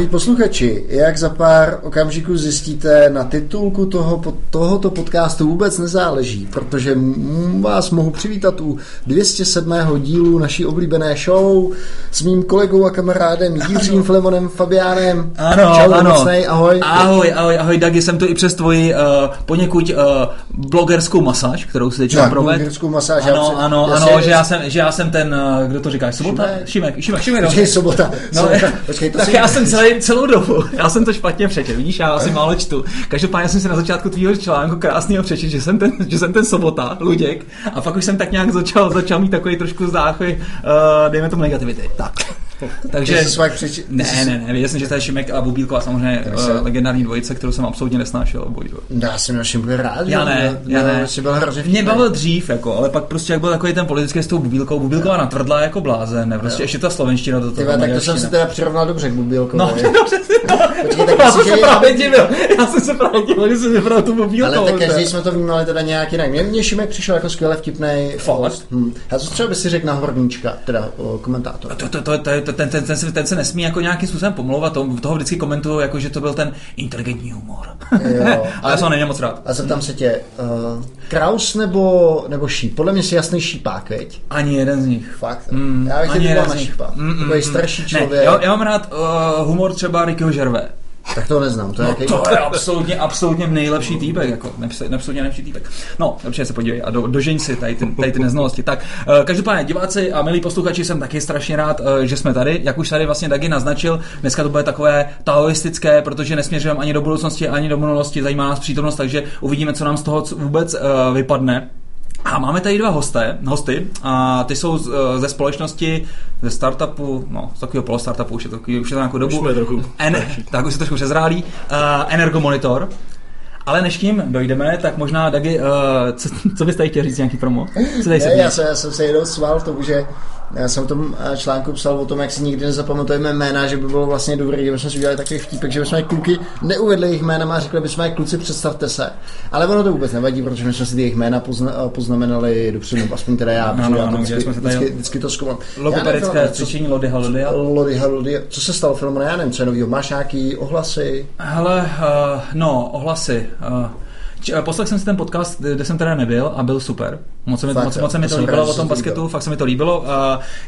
Milí posluchači, jak za pár okamžiků zjistíte, na titulku toho, tohoto podcastu vůbec nezáleží, protože vás mohu přivítat u 207. dílu naší oblíbené show s mým kolegou a kamarádem Jiřím Flemonem Fabiánem. Ano, Čau, ano. Mocnej, ahoj. Ahoj, ahoj, ahoj, Dagi, jsem tu i přes tvoji uh, poněkud uh, blogerskou masáž, kterou si teď Tak, proved. blogerskou masáž, Ano, já ano, já ano, že já jsem, že já jsem ten, uh, kdo to říká, Sobota? Šimek. Šimek, Šimek, Šimek, Šimek. Počkej, sobota. No, sobota. Počkej, to tak si... já jsem celý, celou dobu, já jsem to špatně přečetl, vidíš, já asi málo čtu. Každopádně jsem si na začátku tvýho článku krásného přečet, že jsem ten, že jsem ten sobota, Luděk, a pak už jsem tak nějak začal, začal mít takový trošku záchvy, uh, dejme tomu negativity. Tak. Takže, přeči... ne, ne, ne, věděl jsem, že to je Šimek a Bubílková samozřejmě se- uh, legendární dvojice, kterou jsem absolutně nesnášel. Boj, Já jsem našim byl rád, já ne, no, já ne. Byl hrozně Mě bavil dřív, jako, ale pak prostě jak byl takový ten politický s tou Bubílkou, Bubílková natvrdla jako blázen, ne, prostě ještě ta slovenština do toho. vole, tak to jsem si teda přirovnal dobře k Bubílkovi. No, dobře, no. Počkej, tak já jsem se právě divil, já jsem se právě divil, že jsem vybral tu Bubílkovou. Ale tak každý jsme to vnímali teda nějak jinak. Mně, Šimek přišel jako skvěle vtipný Fakt? Hm. Já to třeba by si řekl na Horníčka, teda komentátor. To, to, to, to, to, ten, ten, ten, se, ten se nesmí jako nějakým způsobem pomlouvat, to, toho vždycky komentuju, jako že to byl ten inteligentní humor. Jo. ale já jsem ho neměl moc rád. A zeptám se tě, uh, Kraus nebo, nebo Šíp? Podle mě si jasný šípák, veď? Ani jeden z nich. Fakt. Mm, já bych ani jeden z nich. Šípa. Mm, mm, mm. starší Ne, člověk. já, já mám rád uh, humor třeba Rickyho Žerve. Tak to neznám. To je No, jaký... to je absolutně, absolutně nejlepší týpek, jako, absolutně nejlepší týpek. No, určitě se podívej a do, dožeň si tady ty, tady ty neznalosti. Tak, uh, každopádně diváci a milí posluchači, jsem taky strašně rád, uh, že jsme tady. Jak už tady vlastně Dagi naznačil, dneska to bude takové taoistické, protože nesměřujeme ani do budoucnosti, ani do minulosti, zajímá nás přítomnost, takže uvidíme, co nám z toho vůbec uh, vypadne. A máme tady dva hosté, hosty a ty jsou z, eh, ze společnosti, ze startupu, no z takového polostartupu, už je to, už je to nějakou dobu. Už trochu En, tak už se trošku přezrálí. Uh, Energomonitor. Ale než k ním dojdeme, tak možná, Dagi, uh, co, co bys tady chtěl říct, nějaký promo? Co tady se Ne, já, se, já jsem se jenom sval v tomu, že já jsem v tom eh, článku psal o tom, jak si nikdy nezapamatujeme jména, že by bylo vlastně dobré, kdybychom si udělali takový vtípek, že bychom kluky neuvedli jejich jména a řekli bychom, kluci, představte se. Ale ono to vůbec nevadí, protože my jsme si jejich jména pozna, eh, poznamenali dopředu, aspoň teda já, protože Ano, já udělali vždycky, jsme se tady vždycky, vždycky, to zkoumám. Logopedické cvičení Lody Halodia. Lody, Lody, co se stalo filmu, já nevím, co je novýho, máš nějaký ohlasy? Hele, uh, no, ohlasy. Uh, č- eh, Poslech jsem si ten podcast, kde jsem teda nebyl a byl super. Moc se mi, Fakt, moc, moc se mi To líbilo rád, o tom basketu, fakt se mi to líbilo. Uh,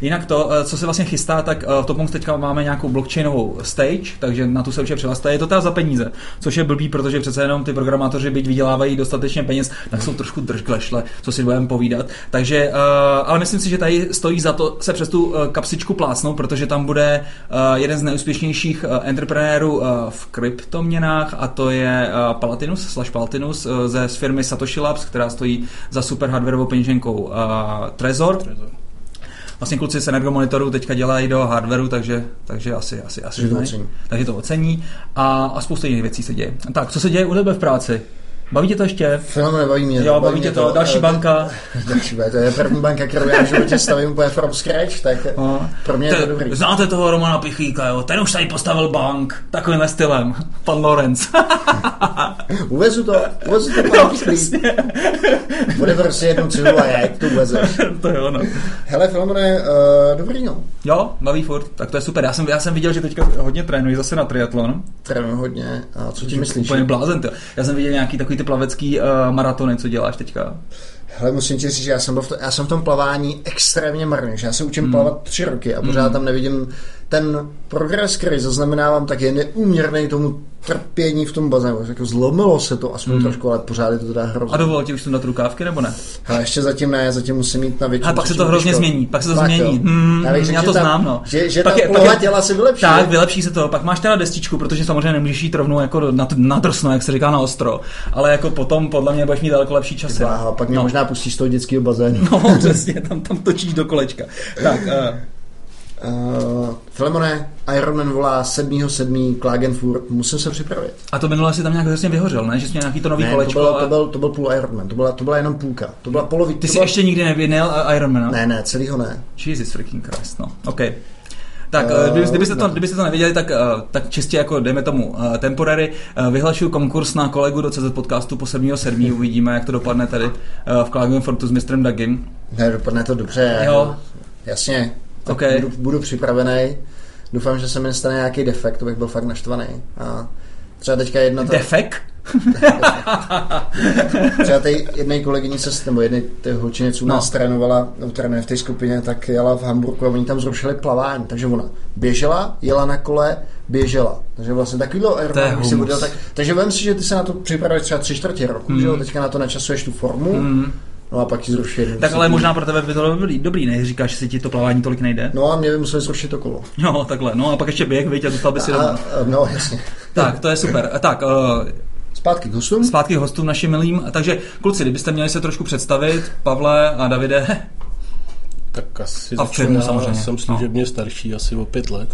jinak to, uh, co se vlastně chystá, tak uh, v Topunks teďka máme nějakou blockchainovou stage, takže na tu se určitě přihlaste. Je to teda za peníze, což je blbý, protože přece jenom ty programátoři, byť vydělávají dostatečně peněz, tak jsou trošku držglešle, co si budeme povídat. Takže, uh, ale myslím si, že tady stojí za to se přes tu uh, kapsičku plácnout, protože tam bude uh, jeden z nejúspěšnějších uh, entreprenérů uh, v kryptoměnách a to je uh, Palatinus, slash Palatinus uh, ze z firmy Satoshi Labs, která stojí za super hardwareovou peněženkou uh, Trezor. Vlastně kluci z Energomonitoru teďka dělají do hardwareu, takže, takže asi, asi, asi Takže to ocení. takže to ocení a, a spousta jiných věcí se děje. Tak, co se děje u tebe v práci? Baví tě to ještě? Film nebaví mě. Jo, baví mě tě to. Další Eh, banka. Další banka, to je první banka, kterou já v životě stavím úplně from scratch, tak No. pro mě je to Te- dobrý. Znáte toho Romana Pichlíka, jo? Ten už tady postavil bank. Takovýmhle stylem. Pan Lorenz. Uvezu to, uvezu to pan Pichlík. přesně. Bude prostě jednu cihlu a jak to uvezeš. to je ono. Hele, Filmone, uh, dobrý no. Jo, baví furt, tak to je super. Já jsem, já jsem viděl, že teďka hodně trénuji zase na triatlon. Trénuji hodně. A co ti myslíš? Úplně blázen, ty. Já jsem viděl nějaký takový ty plavecký uh, maratony, co děláš teďka. Hele, musím ti říct, že já jsem, byl v to, já jsem v tom plavání extrémně marný. že Já se učím plavat tři roky a pořád tam nevidím ten progres, který zaznamenávám, tak je neúměrný tomu trpění v tom bazénu. Jako zlomilo se to aspoň trošku, ale pořád je to teda hrozné. A dovolil ti už sundat rukávky, nebo ne? Ale ještě zatím ne, zatím musím mít na většinu. A pak se to hrozně změní, pak se to Fakt, změní. jo. Hmm, já, bych řekl, já to ta, znám, no. Že, že Pak ta je- pak je- těla se vylepší. Tak, vylepší se to. Pak máš teda destičku, protože samozřejmě nemůžeš jít rovnou jako na, na drsno, jak se říká na ostro. Ale jako potom podle mě budeš mít daleko lepší časy. Bláha, pak mě no. možná pustíš z toho dětského bazénu. No, přesně, tam, tam točíš do kolečka. Tak, uh, Uh, Filemone, Ironman volá 7.7. Klagenfurt, musím se připravit. a to minule si tam nějak hrozně vyhořel, ne? Že jsi měl nějaký to nový Ne, to kolečko. byl, a... to, byl, to byl půl Ironman, to byla, to byla jenom půlka. To byla polovič. Ty to jsi byla... ještě nikdy nevěděl Ironmana? Ne, ne, celýho ne. Jesus freaking Christ, no. OK. Tak, Eh, uh, kdyby, kdybyste, to, no. kdybyste to nevěděli, tak, uh, tak čistě jako, dejme tomu, uh, temporary, uh, vyhlašuju konkurs na kolegu do CZ podcastu po 7.7. Uvidíme, jak to dopadne tady uh, v Klagenfurtu s mistrem Dagim. Ne, dopadne to dobře. Jo. Jasně. Tak OK. budu, budu připravený. doufám, že se mi stane nějaký defekt, to bych byl fakt naštvaný. A třeba teďka jedna... Ta... Defekt? Třeba tady jedné kolegyně se, nebo jedné holčině, co nás no. trénovala, no, trénuje v té skupině, tak jela v Hamburgu a oni tam zrušili plavání. Takže ona běžela, jela na kole, běžela. Takže vlastně takovýhle aerobik si budel, tak, takže vím si, že ty se na to připravuješ třeba tři čtvrtě roku, mm. že jo, teďka na to načasuješ tu formu, mm. No a pak ti zruší Tak ale možná pro tebe by to bylo dobrý, dobrý ne? Říkáš, že si ti to plavání tolik nejde? No a mě by museli zrušit to kolo. No, takhle. No a pak ještě běh, víte, dostal by si doma. No, jasně. Tak, to je super. Tak, uh, Zpátky k hostům. Zpátky k hostům našim milým. Takže kluci, kdybyste měli se trošku představit, Pavle a Davide. Tak asi a firmu samozřejmě. Jsem služebně no. starší, asi o pět let.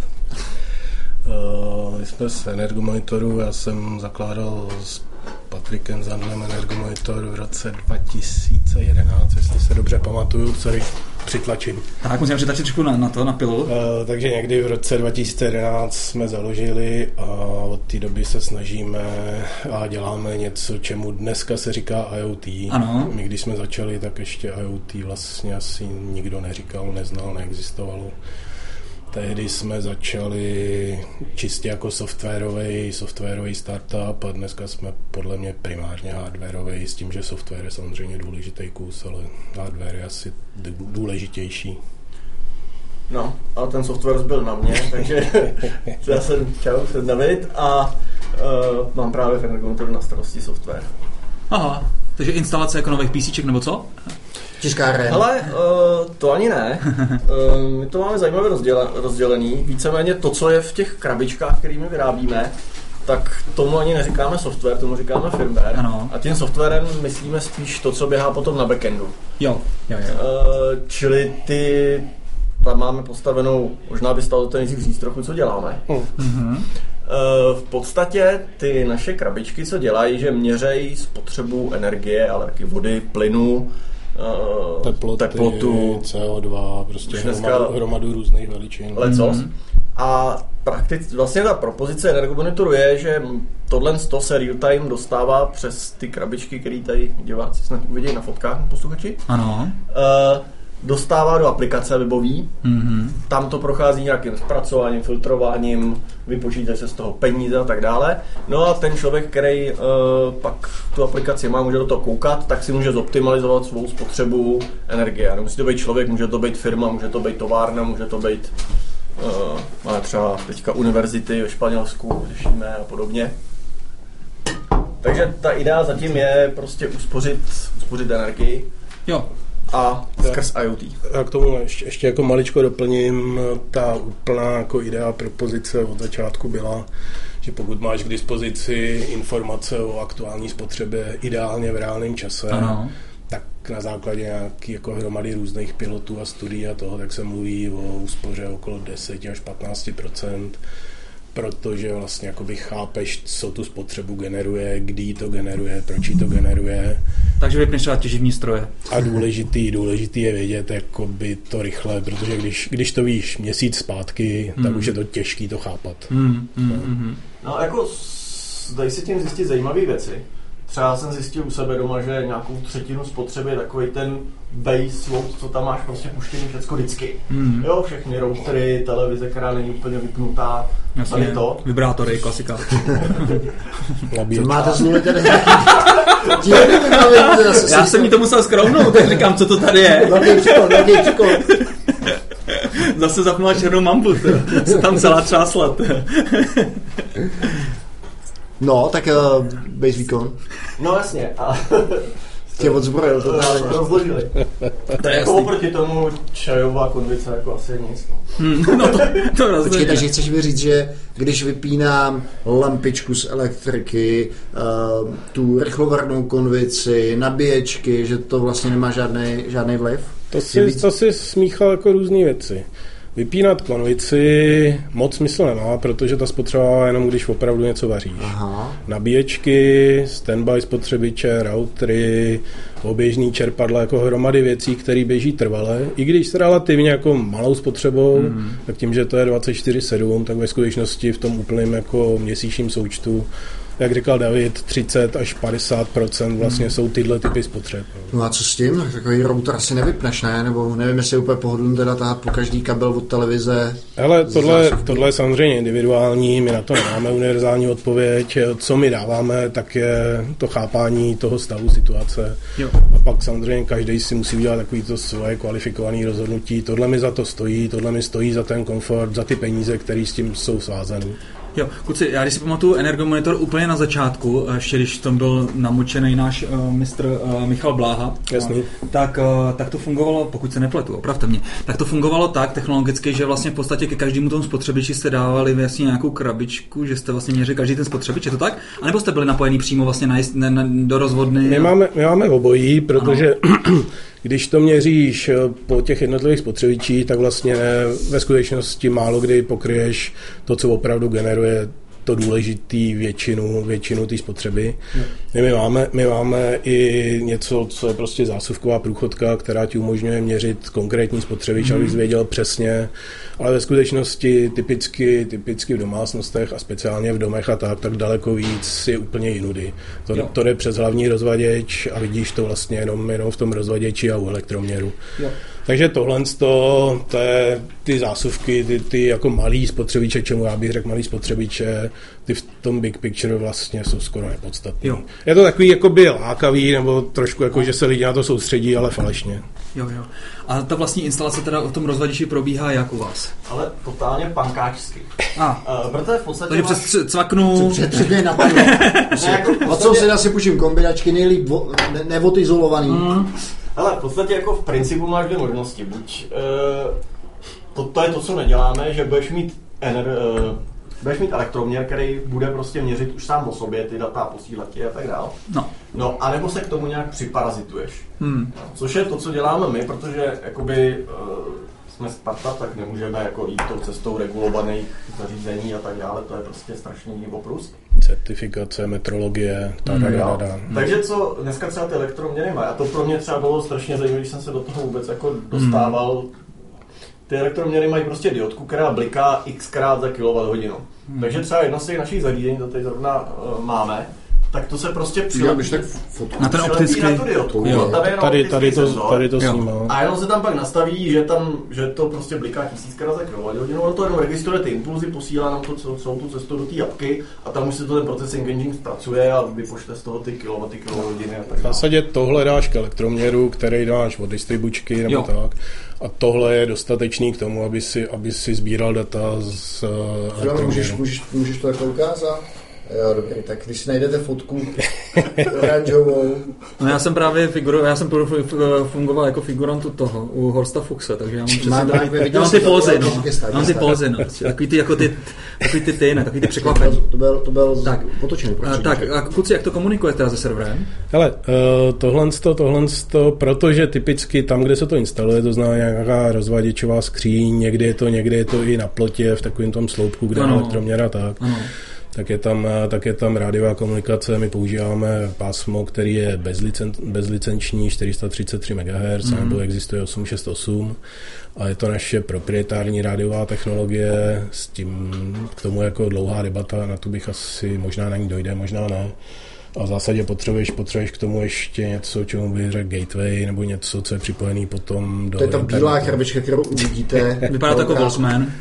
Uh, my jsme z Energomonitoru, já jsem zakládal s Patrikem Zandlem Energomonitor v roce 2011, jestli se dobře pamatuju, co přitlačím. Tak, musíme přitlačit trošku na, na to, na pilu. Uh, takže někdy v roce 2011 jsme založili a od té doby se snažíme a děláme něco, čemu dneska se říká IoT. Ano. My když jsme začali, tak ještě IoT vlastně asi nikdo neříkal, neznal, neexistovalo. Tehdy jsme začali čistě jako softwarový, softwarový startup a dneska jsme podle mě primárně hardwarový s tím, že software je samozřejmě důležitý kus, ale hardware je asi důležitější. No, a ten software byl na mě, takže já jsem čau, jsem David a uh, mám právě v na starosti software. Aha, takže instalace jako nových PC nebo co? Tiskáren. Ale uh, to ani ne. Uh, my to máme zajímavě rozděle, rozdělený. Víceméně to, co je v těch krabičkách, kterými vyrábíme, tak tomu ani neříkáme software, tomu říkáme firmware. Ano. A tím softwarem myslíme spíš to, co běhá potom na backendu. Jo, jo, jo. Uh, čili ty tam máme postavenou, možná by stalo to nejdřív říct trochu, co děláme. Mm-hmm. V podstatě ty naše krabičky, co dělají, že měřejí spotřebu energie, ale taky vody, plynu, uh, teploty, teplotu, CO2, prostě dneska hromadu, hromadu různých veličin. Lecos. Mm-hmm. A prakticky vlastně ta propozice energomonitoru je, že tohle to se real time dostává přes ty krabičky, které tady diváci snad uvidí na fotkách, posluchači. Ano. Uh, dostává do aplikace webový, mm-hmm. tam to prochází nějakým zpracováním, filtrováním, vypočítají se z toho peníze a tak dále. No a ten člověk, který uh, pak tu aplikaci má, může do toho koukat, tak si může zoptimalizovat svou spotřebu energie. Nemusí to být člověk, může to být firma, může to být továrna, může to být uh, máme třeba teďka univerzity ve Španělsku, řešíme a podobně. Takže ta idea zatím je prostě uspořit, uspořit energii. Jo a skrz IoT. Já k tomu ještě, ještě jako maličko doplním, ta úplná jako idea propozice od začátku byla, že pokud máš k dispozici informace o aktuální spotřebě ideálně v reálném čase, ano. tak na základě nějaký jako hromady různých pilotů a studií a toho, tak se mluví o úspoře okolo 10 až 15 protože vlastně jakoby chápeš, co tu spotřebu generuje, kdy to generuje, proč to generuje. Takže vypneš třeba těživní stroje. A důležitý, důležitý je vědět jakoby to rychle, protože když, když to víš měsíc zpátky, hmm. tak už je to těžký to chápat. Hmm, hmm, no. no jako dají se tím zjistit zajímavé věci. Třeba jsem zjistil u sebe doma, že nějakou třetinu spotřeby je takový ten base load, co tam máš prostě puštěný všechno vždycky. Mm. Jo, všechny routery, televize, která není úplně vypnutá, Jasně, tady to. Vibrátory, klasika. Máte zlůle tady Já jsem mi to musel skrouhnout, tak říkám, co to tady je. Zase zapnula černou mambu, se tam celá třásla. No, tak uh, base výkon. No jasně. A tě odzbrojil totálně. Rozložili. To je jako oproti tomu čajová konvice jako asi nic. No, hmm, no to, to rozhodně. Počkej, takže chceš mi říct, že když vypínám lampičku z elektriky, uh, tu rychlovarnou konvici, nabíječky, že to vlastně nemá žádný, žádný vliv? To si, to si smíchal jako různé věci. Vypínat konvici moc smysl nemá, protože ta spotřeba jenom když opravdu něco vaříš. Aha. Nabíječky, standby spotřebiče, routery, oběžný čerpadla, jako hromady věcí, které běží trvale. I když s relativně jako malou spotřebou, mm. tak tím, že to je 24-7, tak ve skutečnosti v tom úplném jako měsíčním součtu jak říkal David, 30 až 50 vlastně hmm. jsou tyhle typy spotřeb. No a co s tím? Takový router asi nevypneš, ne? Nebo nevím, jestli je úplně pohodlný teda tahat po každý kabel od televize. Ale tohle, tohle je samozřejmě individuální, my na to nemáme univerzální odpověď. Co my dáváme, tak je to chápání toho stavu situace. Jo. A pak samozřejmě každý si musí udělat takový to svoje kvalifikované rozhodnutí. Tohle mi za to stojí, tohle mi stojí za ten komfort, za ty peníze, které s tím jsou svázané. Jo, kluci, já když si pamatuju Energomonitor úplně na začátku, ještě když tam byl namočený náš uh, mistr uh, Michal Bláha, Jasný. Uh, tak, uh, tak to fungovalo, pokud se nepletu, opravte mě, tak to fungovalo tak technologicky, že vlastně v podstatě ke každému tomu spotřebiči jste dávali vlastně nějakou krabičku, že jste vlastně měřili každý ten spotřebič, je to tak? A nebo jste byli napojení přímo vlastně na, na, na, do rozvodny? My, a... máme, my máme obojí, protože Když to měříš eh, po těch jednotlivých spotřebičích, tak vlastně ve skutečnosti málo kdy pokryješ to, co opravdu generuje to důležitý většinu, většinu té spotřeby. No. My, máme, my máme i něco, co je prostě zásuvková průchodka, která ti umožňuje měřit konkrétní spotřebič, mm. abys věděl přesně, ale ve skutečnosti typicky, typicky v domácnostech a speciálně v domech a tak, tak daleko víc je úplně jinudy. To, to jde přes hlavní rozvaděč a vidíš to vlastně jenom, jenom v tom rozvaděči a u elektroměru. Jo. Takže tohle to, to je ty zásuvky, ty, ty jako malý spotřebiče, čemu já bych řekl malý spotřebiče, ty v tom big picture vlastně jsou skoro nepodstatné. Je to takový jakoby lákavý, nebo trošku jako, že se lidi na to soustředí, ale falešně. Jo, jo. A ta vlastní instalace teda v tom rozvaděči probíhá jak u vás? Ale totálně pankáčsky. A. Uh, protože v podstatě Takže máš... přes cvaknu... Co před mě napadlo. A co si asi půjčím kombinačky nejlíp vo, ne, nevodizolovaný. Mm. Ale v podstatě jako v principu máš dvě možnosti. Buď uh, to, to je to, co neděláme, že budeš mít ener, uh, budeš mít elektroměr, který bude prostě měřit už sám o sobě ty data, posílat a tak dále. No. No, anebo se k tomu nějak připarazituješ. Hmm. Což je to, co děláme my, protože jakoby uh, jsme Sparta, tak nemůžeme jako jít tou cestou regulovaných zařízení a tak dále, to je prostě strašný oprus. Certifikace, metrologie, tak hmm, da, da, Takže co dneska třeba ty elektroměry mají, a to pro mě třeba bylo strašně zajímavé, když jsem se do toho vůbec jako dostával, hmm. ty elektroměry mají prostě diodku, která bliká x krát za kWh. Hmm. Takže třeba jedno z těch našich zařízení, to tady zrovna uh, máme, tak to se prostě přilepí, tak na ten optický. Na tu diodku, jo. Tady, tady, tady, to, tady to snímá. A jenom se tam pak nastaví, že tam, že to prostě bliká tisíckrát za kWh, ono to jenom registruje ty impulzy, posílá nám to celou, celou tu cestu do té apky a tam už se to ten processing engine zpracuje a vypočte z toho ty kilowatty, kilohodiny a tak V zásadě tohle dáš k elektroměru, který dáš od distribučky nebo jo. tak. A tohle je dostatečný k tomu, aby si, aby si sbíral data z elektroměru. Můžeš, můžeš, můžeš to jako ukázat? Jo, dobrý, tak když si najdete fotku oranžovou. No já jsem právě figuro, já jsem fungoval jako figurant u toho, u Horsta Fuxe, takže já mám přesně mám, tak, já mám ty pózy, no. Mám ty pózy, no. Takový ty, jako ty, takový ty ty, ne, takový ty překvapení. To byl, to byl tak, potočený a, Tak, a kluci, jak to komunikujete teda se serverem? Hele, uh, tohle, to, tohle, to, protože typicky tam, kde se to instaluje, to znamená nějaká rozvaděčová skříň, někdy je to, někdy je to i na plotě, v takovém tom sloupku, kde ano. elektroměra tak. Ano tak je tam, tak je tam rádiová komunikace. My používáme pásmo, který je bezlicen, bezlicenční 433 MHz, mm-hmm. nebo existuje 868 a je to naše proprietární rádiová technologie, s tím k tomu jako dlouhá debata, na tu bych asi možná na ní dojde, možná ne. A v zásadě potřebuješ, potřebuješ k tomu ještě něco, čemu bych řekl gateway, nebo něco, co je připojený potom do To je ta bílá krabička, kterou uvidíte. Vypadá to jako Volksman.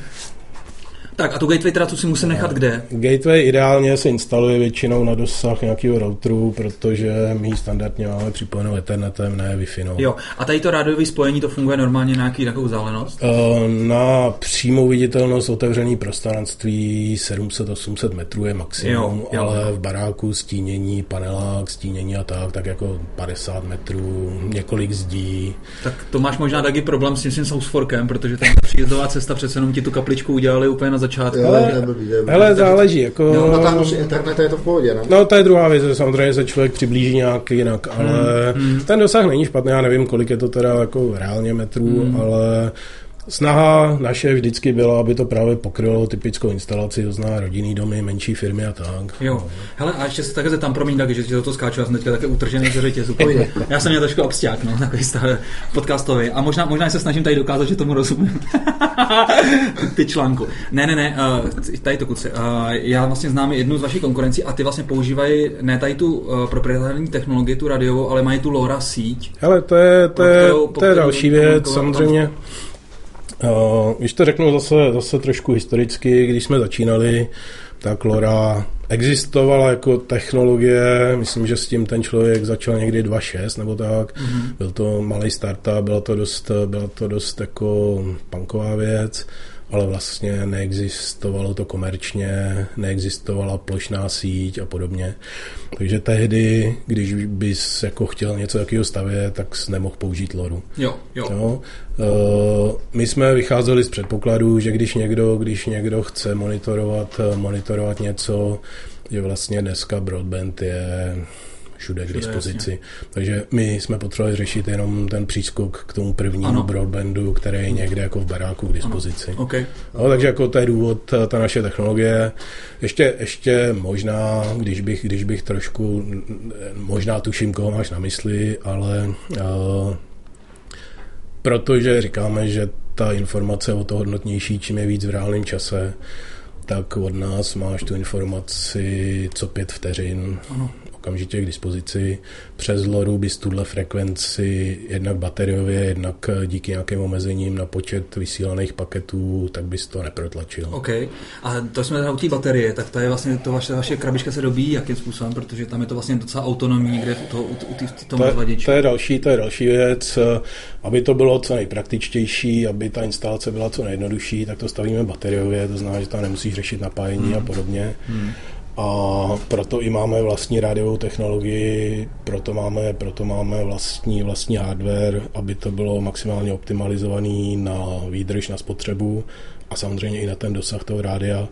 Tak a tu gateway teda tu si musím nechat kde? Gateway ideálně se instaluje většinou na dosah nějakého routeru, protože my standardně máme připojenou Ethernetem, ne Wi-Fi. No. Jo, a tady to rádiové spojení to funguje normálně na nějaký takovou vzdálenost? Uh, na přímou viditelnost otevřený prostranství 700-800 metrů je maximum, jo, jo. ale v baráku stínění, panelák, stínění a tak, tak jako 50 metrů, několik zdí. Tak to máš možná taky problém s tím svým Southforkem, protože tam příjezdová cesta přece jenom ti tu kapličku udělali úplně na začátku. Jo, ale, hele, záleží. Jako, no, natáhnu si internet, je to v pohodě, ne? No, to je druhá věc, samozřejmě se člověk přiblíží nějak jinak, ale hmm. hmm. ten dosah není špatný, já nevím, kolik je to teda jako reálně metrů, hmm. ale Snaha naše vždycky byla, aby to právě pokrylo typickou instalaci, to zná rodinný domy, menší firmy a tak. Jo. Hele, a ještě se také tam promiň, tak, že ti do toho skáču, já jsem teďka také utržený ze řetězu. já jsem měl trošku obsták, no, takový starý podcastový. A možná, možná se snažím tady dokázat, že tomu rozumím. ty článku. Ne, ne, ne, uh, tady to kuci. Uh, já vlastně znám jednu z vašich konkurencí a ty vlastně používají ne tady tu uh, proprietární technologii, tu radiovou, ale mají tu LoRa síť. Hele, to je, to je, to je další věc, samozřejmě. Uh, když to řeknu zase, zase trošku historicky, když jsme začínali, tak LoRa existovala jako technologie, myslím, že s tím ten člověk začal někdy 2.6 nebo tak, mm-hmm. byl to malý startup, byla to dost, byla to dost jako punková věc, ale vlastně neexistovalo to komerčně, neexistovala plošná síť a podobně. Takže tehdy, když bys jako chtěl něco takového stavět, tak jsi nemohl použít loru. Jo, jo. jo? Eh, my jsme vycházeli z předpokladu, že když někdo, když někdo chce monitorovat, monitorovat něco, že vlastně dneska broadband je všude k dispozici. Jasně. Takže my jsme potřebovali řešit jenom ten přískok k tomu prvnímu ano. broadbandu, který je někde jako v baráku k dispozici. Ano. Okay. No, takže jako to je důvod, ta naše technologie. Ještě, ještě možná, když bych, když bych trošku, možná tuším, koho máš na mysli, ale uh, protože říkáme, že ta informace je o to hodnotnější, čím je víc v reálném čase, tak od nás máš tu informaci co pět vteřin. Ano okamžitě k dispozici. Přes LoRu bys tuhle frekvenci jednak bateriově, jednak díky nějakým omezením na počet vysílaných paketů, tak bys to neprotlačil. OK. A to jsme na té baterie, tak to je vlastně to vaše, vaše krabička se dobíjí jakým způsobem, protože tam je to vlastně docela autonomní někde v, to, u, v tom to, je, to je další, to je další věc. Aby to bylo co nejpraktičtější, aby ta instalace byla co nejjednodušší, tak to stavíme bateriově, to znamená, že tam nemusíš řešit napájení hmm. a podobně. Hmm a proto i máme vlastní rádiovou technologii, proto máme, proto máme vlastní, vlastní hardware, aby to bylo maximálně optimalizovaný na výdrž, na spotřebu a samozřejmě i na ten dosah toho rádia.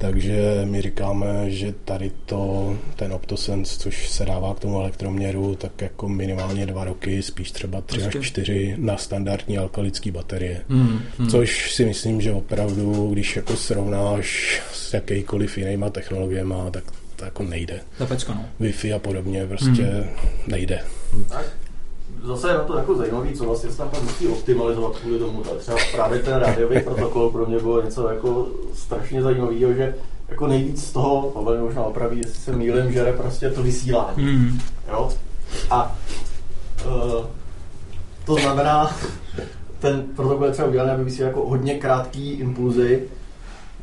Takže my říkáme, že tady to, ten OptoSense, což se dává k tomu elektroměru, tak jako minimálně dva roky, spíš třeba tři až čtyři na standardní alkalické baterie. Hmm, hmm. Což si myslím, že opravdu, když jako srovnáš s jakýkoliv jinýma technologiemi, tak to jako nejde. Zapečka, no. Wi-Fi a podobně prostě hmm. nejde. Tak zase je na to jako zajímavý, co vlastně se tam musí optimalizovat kvůli tomu. Tak třeba právě ten rádiový protokol pro mě bylo něco jako strašně zajímavého, že jako nejvíc z toho, Pavel možná opraví, jestli se mýlím, žere prostě to vysílání. Mm. Jo? A uh, to znamená, ten protokol je třeba udělaný, aby vysílal jako hodně krátký impulzy,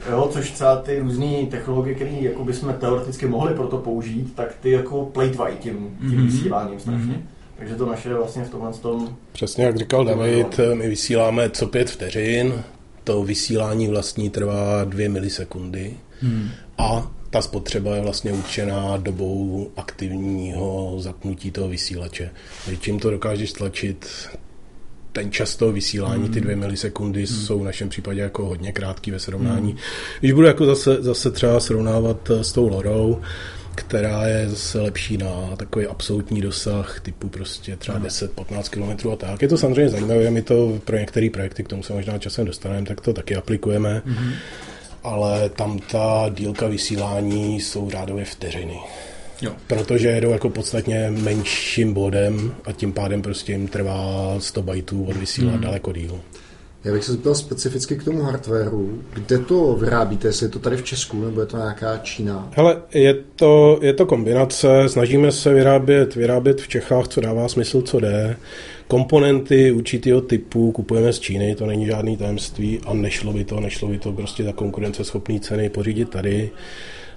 Jo, což třeba ty různé technologie, které jako bychom teoreticky mohli pro to použít, tak ty jako plejtvají tím, tím mm-hmm. vysíláním strašně. Mm-hmm. Takže to naše je vlastně v tomhle tom... Přesně jak říkal David, my vysíláme co pět vteřin, to vysílání vlastní trvá dvě milisekundy hmm. a ta spotřeba je vlastně určená dobou aktivního zapnutí toho vysílače. Takže čím to dokážeš tlačit, ten čas toho vysílání, hmm. ty dvě milisekundy hmm. jsou v našem případě jako hodně krátký ve srovnání. Hmm. Když budu jako zase, zase třeba srovnávat s tou Lorou, která je zase lepší na takový absolutní dosah typu prostě třeba 10-15 km a tak. Je to samozřejmě zajímavé, my to pro některé projekty, k tomu se možná časem dostaneme, tak to taky aplikujeme. Mm-hmm. Ale tam ta dílka vysílání jsou řádově vteřiny. Jo. Protože jedou jako podstatně menším bodem a tím pádem prostě jim trvá 100 bajtů odvysílat mm. daleko díl. Já bych se zeptal specificky k tomu hardwareu. Kde to vyrábíte? Jestli je to tady v Česku, nebo je to nějaká Čína? Hele, je to, je to kombinace. Snažíme se vyrábět, vyrábět v Čechách, co dává smysl, co jde. Komponenty určitého typu kupujeme z Číny, to není žádný tajemství a nešlo by to, nešlo by to prostě za konkurenceschopné ceny pořídit tady.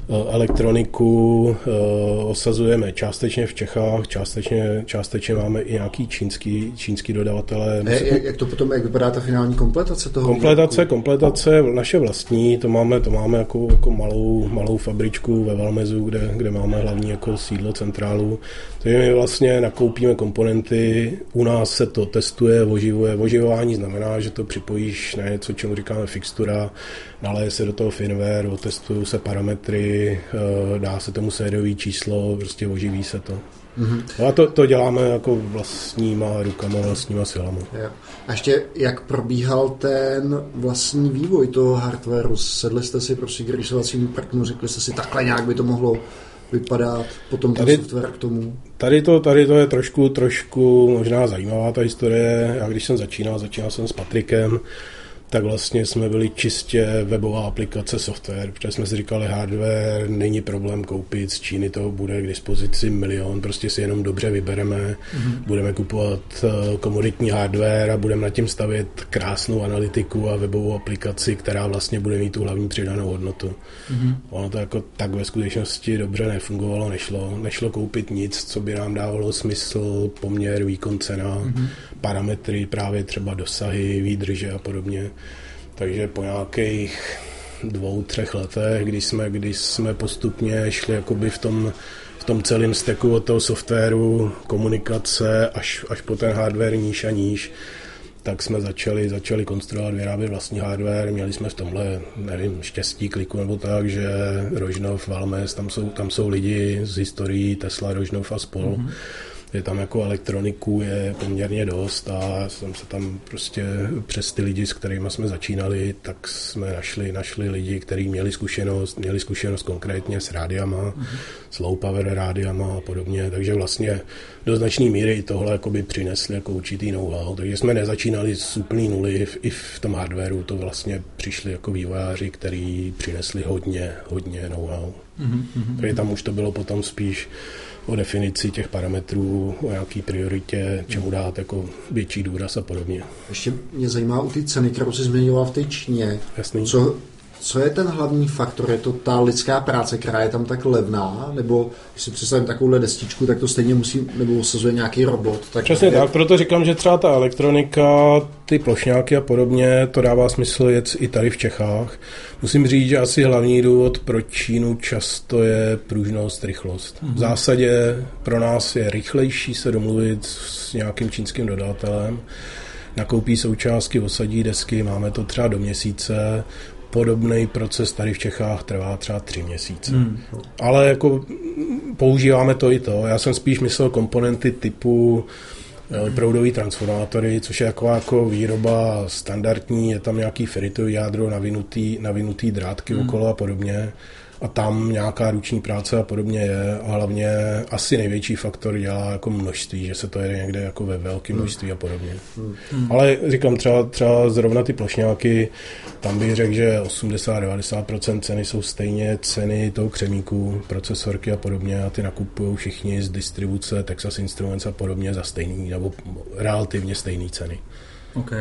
Eh, elektroniku eh, osazujeme částečně v Čechách, částečně, částečně máme i nějaký čínský, čínský dodavatele. Jak, jak to potom, jak vypadá ta finální kompletace toho Kompletace, výrobku? kompletace naše vlastní, to máme, to máme jako, jako malou, malou fabričku ve Valmezu, kde, kde máme hlavní jako sídlo centrálu. Takže my vlastně nakoupíme komponenty, u nás se to testuje, oživuje. Oživování znamená, že to připojíš na něco, čemu říkáme fixtura, naleje se do toho firmware, otestují se parametry, eh, dá se tomu sériový číslo, prostě oživí se to. Mm-hmm. No a to, to děláme jako vlastníma rukama, vlastníma silama. Jo. A ještě jak probíhal ten vlastní vývoj toho hardwareu? Sedli jste si prostě k rysovacímu prknu, řekli jste si takhle nějak by to mohlo vypadat, potom ten tady, software k tomu? Tady to, tady to je trošku, trošku možná zajímavá ta historie. Já když jsem začínal, začínal jsem s Patrikem, tak vlastně jsme byli čistě webová aplikace software, protože jsme si říkali, hardware není problém koupit, z Číny toho bude k dispozici milion, prostě si jenom dobře vybereme, mm-hmm. budeme kupovat eh, komoditní hardware a budeme nad tím stavět krásnou analytiku a webovou aplikaci, která vlastně bude mít tu hlavní přidanou hodnotu. Mm-hmm. Ono to jako tak ve skutečnosti dobře nefungovalo, nešlo. Nešlo koupit nic, co by nám dávalo smysl, poměr, výkon, cena, mm-hmm. parametry, právě třeba dosahy, výdrže a podobně. Takže po nějakých dvou, třech letech, kdy jsme, kdy jsme postupně šli jakoby v tom, v tom celém steku od toho softwaru, komunikace až, až po ten hardware níž a níž, tak jsme začali, začali konstruovat, vyrábět vlastní hardware. Měli jsme v tomhle, nevím, štěstí kliku nebo tak, že Rožnov, Valmes, tam jsou, tam jsou lidi z historií Tesla, Rožnov a spol. Mm-hmm je tam jako elektroniku je poměrně dost a jsem se tam prostě přes ty lidi, s kterými jsme začínali, tak jsme našli, našli lidi, kteří měli zkušenost, měli zkušenost konkrétně s rádiama, mm-hmm. s low power rádiama a podobně, takže vlastně do značné míry i tohle jakoby přinesli jako určitý know-how, takže jsme nezačínali z úplný nuly i v tom hardwareu, to vlastně přišli jako vývojáři, kteří přinesli hodně, hodně know-how. Mm-hmm. Takže tam už to bylo potom spíš o definici těch parametrů, o nějaký prioritě, čemu dát jako větší důraz a podobně. Ještě mě zajímá u té ceny, kterou jsi zmiňoval v té Číně. Jasný. Co, co je ten hlavní faktor? Je to ta lidská práce, která je tam tak levná? Nebo když si představím takovouhle destičku, tak to stejně musí, nebo usazuje nějaký robot? Tak Přesně je... tak, proto říkám, že třeba ta elektronika, ty plošňáky a podobně, to dává smysl jet i tady v Čechách. Musím říct, že asi hlavní důvod pro Čínu často je pružnost, rychlost. V zásadě pro nás je rychlejší se domluvit s nějakým čínským dodatelem, nakoupí součástky, osadí desky, máme to třeba do měsíce, podobný proces tady v Čechách trvá třeba tři měsíce. Hmm. Ale jako používáme to i to. Já jsem spíš myslel komponenty typu eh, proudový transformátory, což je jako, jako výroba standardní, je tam nějaký feritový jádro, navinutý, navinutý drátky hmm. okolo a podobně a tam nějaká ruční práce a podobně je a hlavně asi největší faktor dělá jako množství, že se to jede někde jako ve velkém hmm. množství a podobně. Hmm. Ale říkám třeba, třeba zrovna ty plošňáky, tam bych řekl, že 80-90% ceny jsou stejně ceny toho křemíku, procesorky a podobně a ty nakupují všichni z distribuce Texas Instruments a podobně za stejný nebo relativně stejný ceny. OK.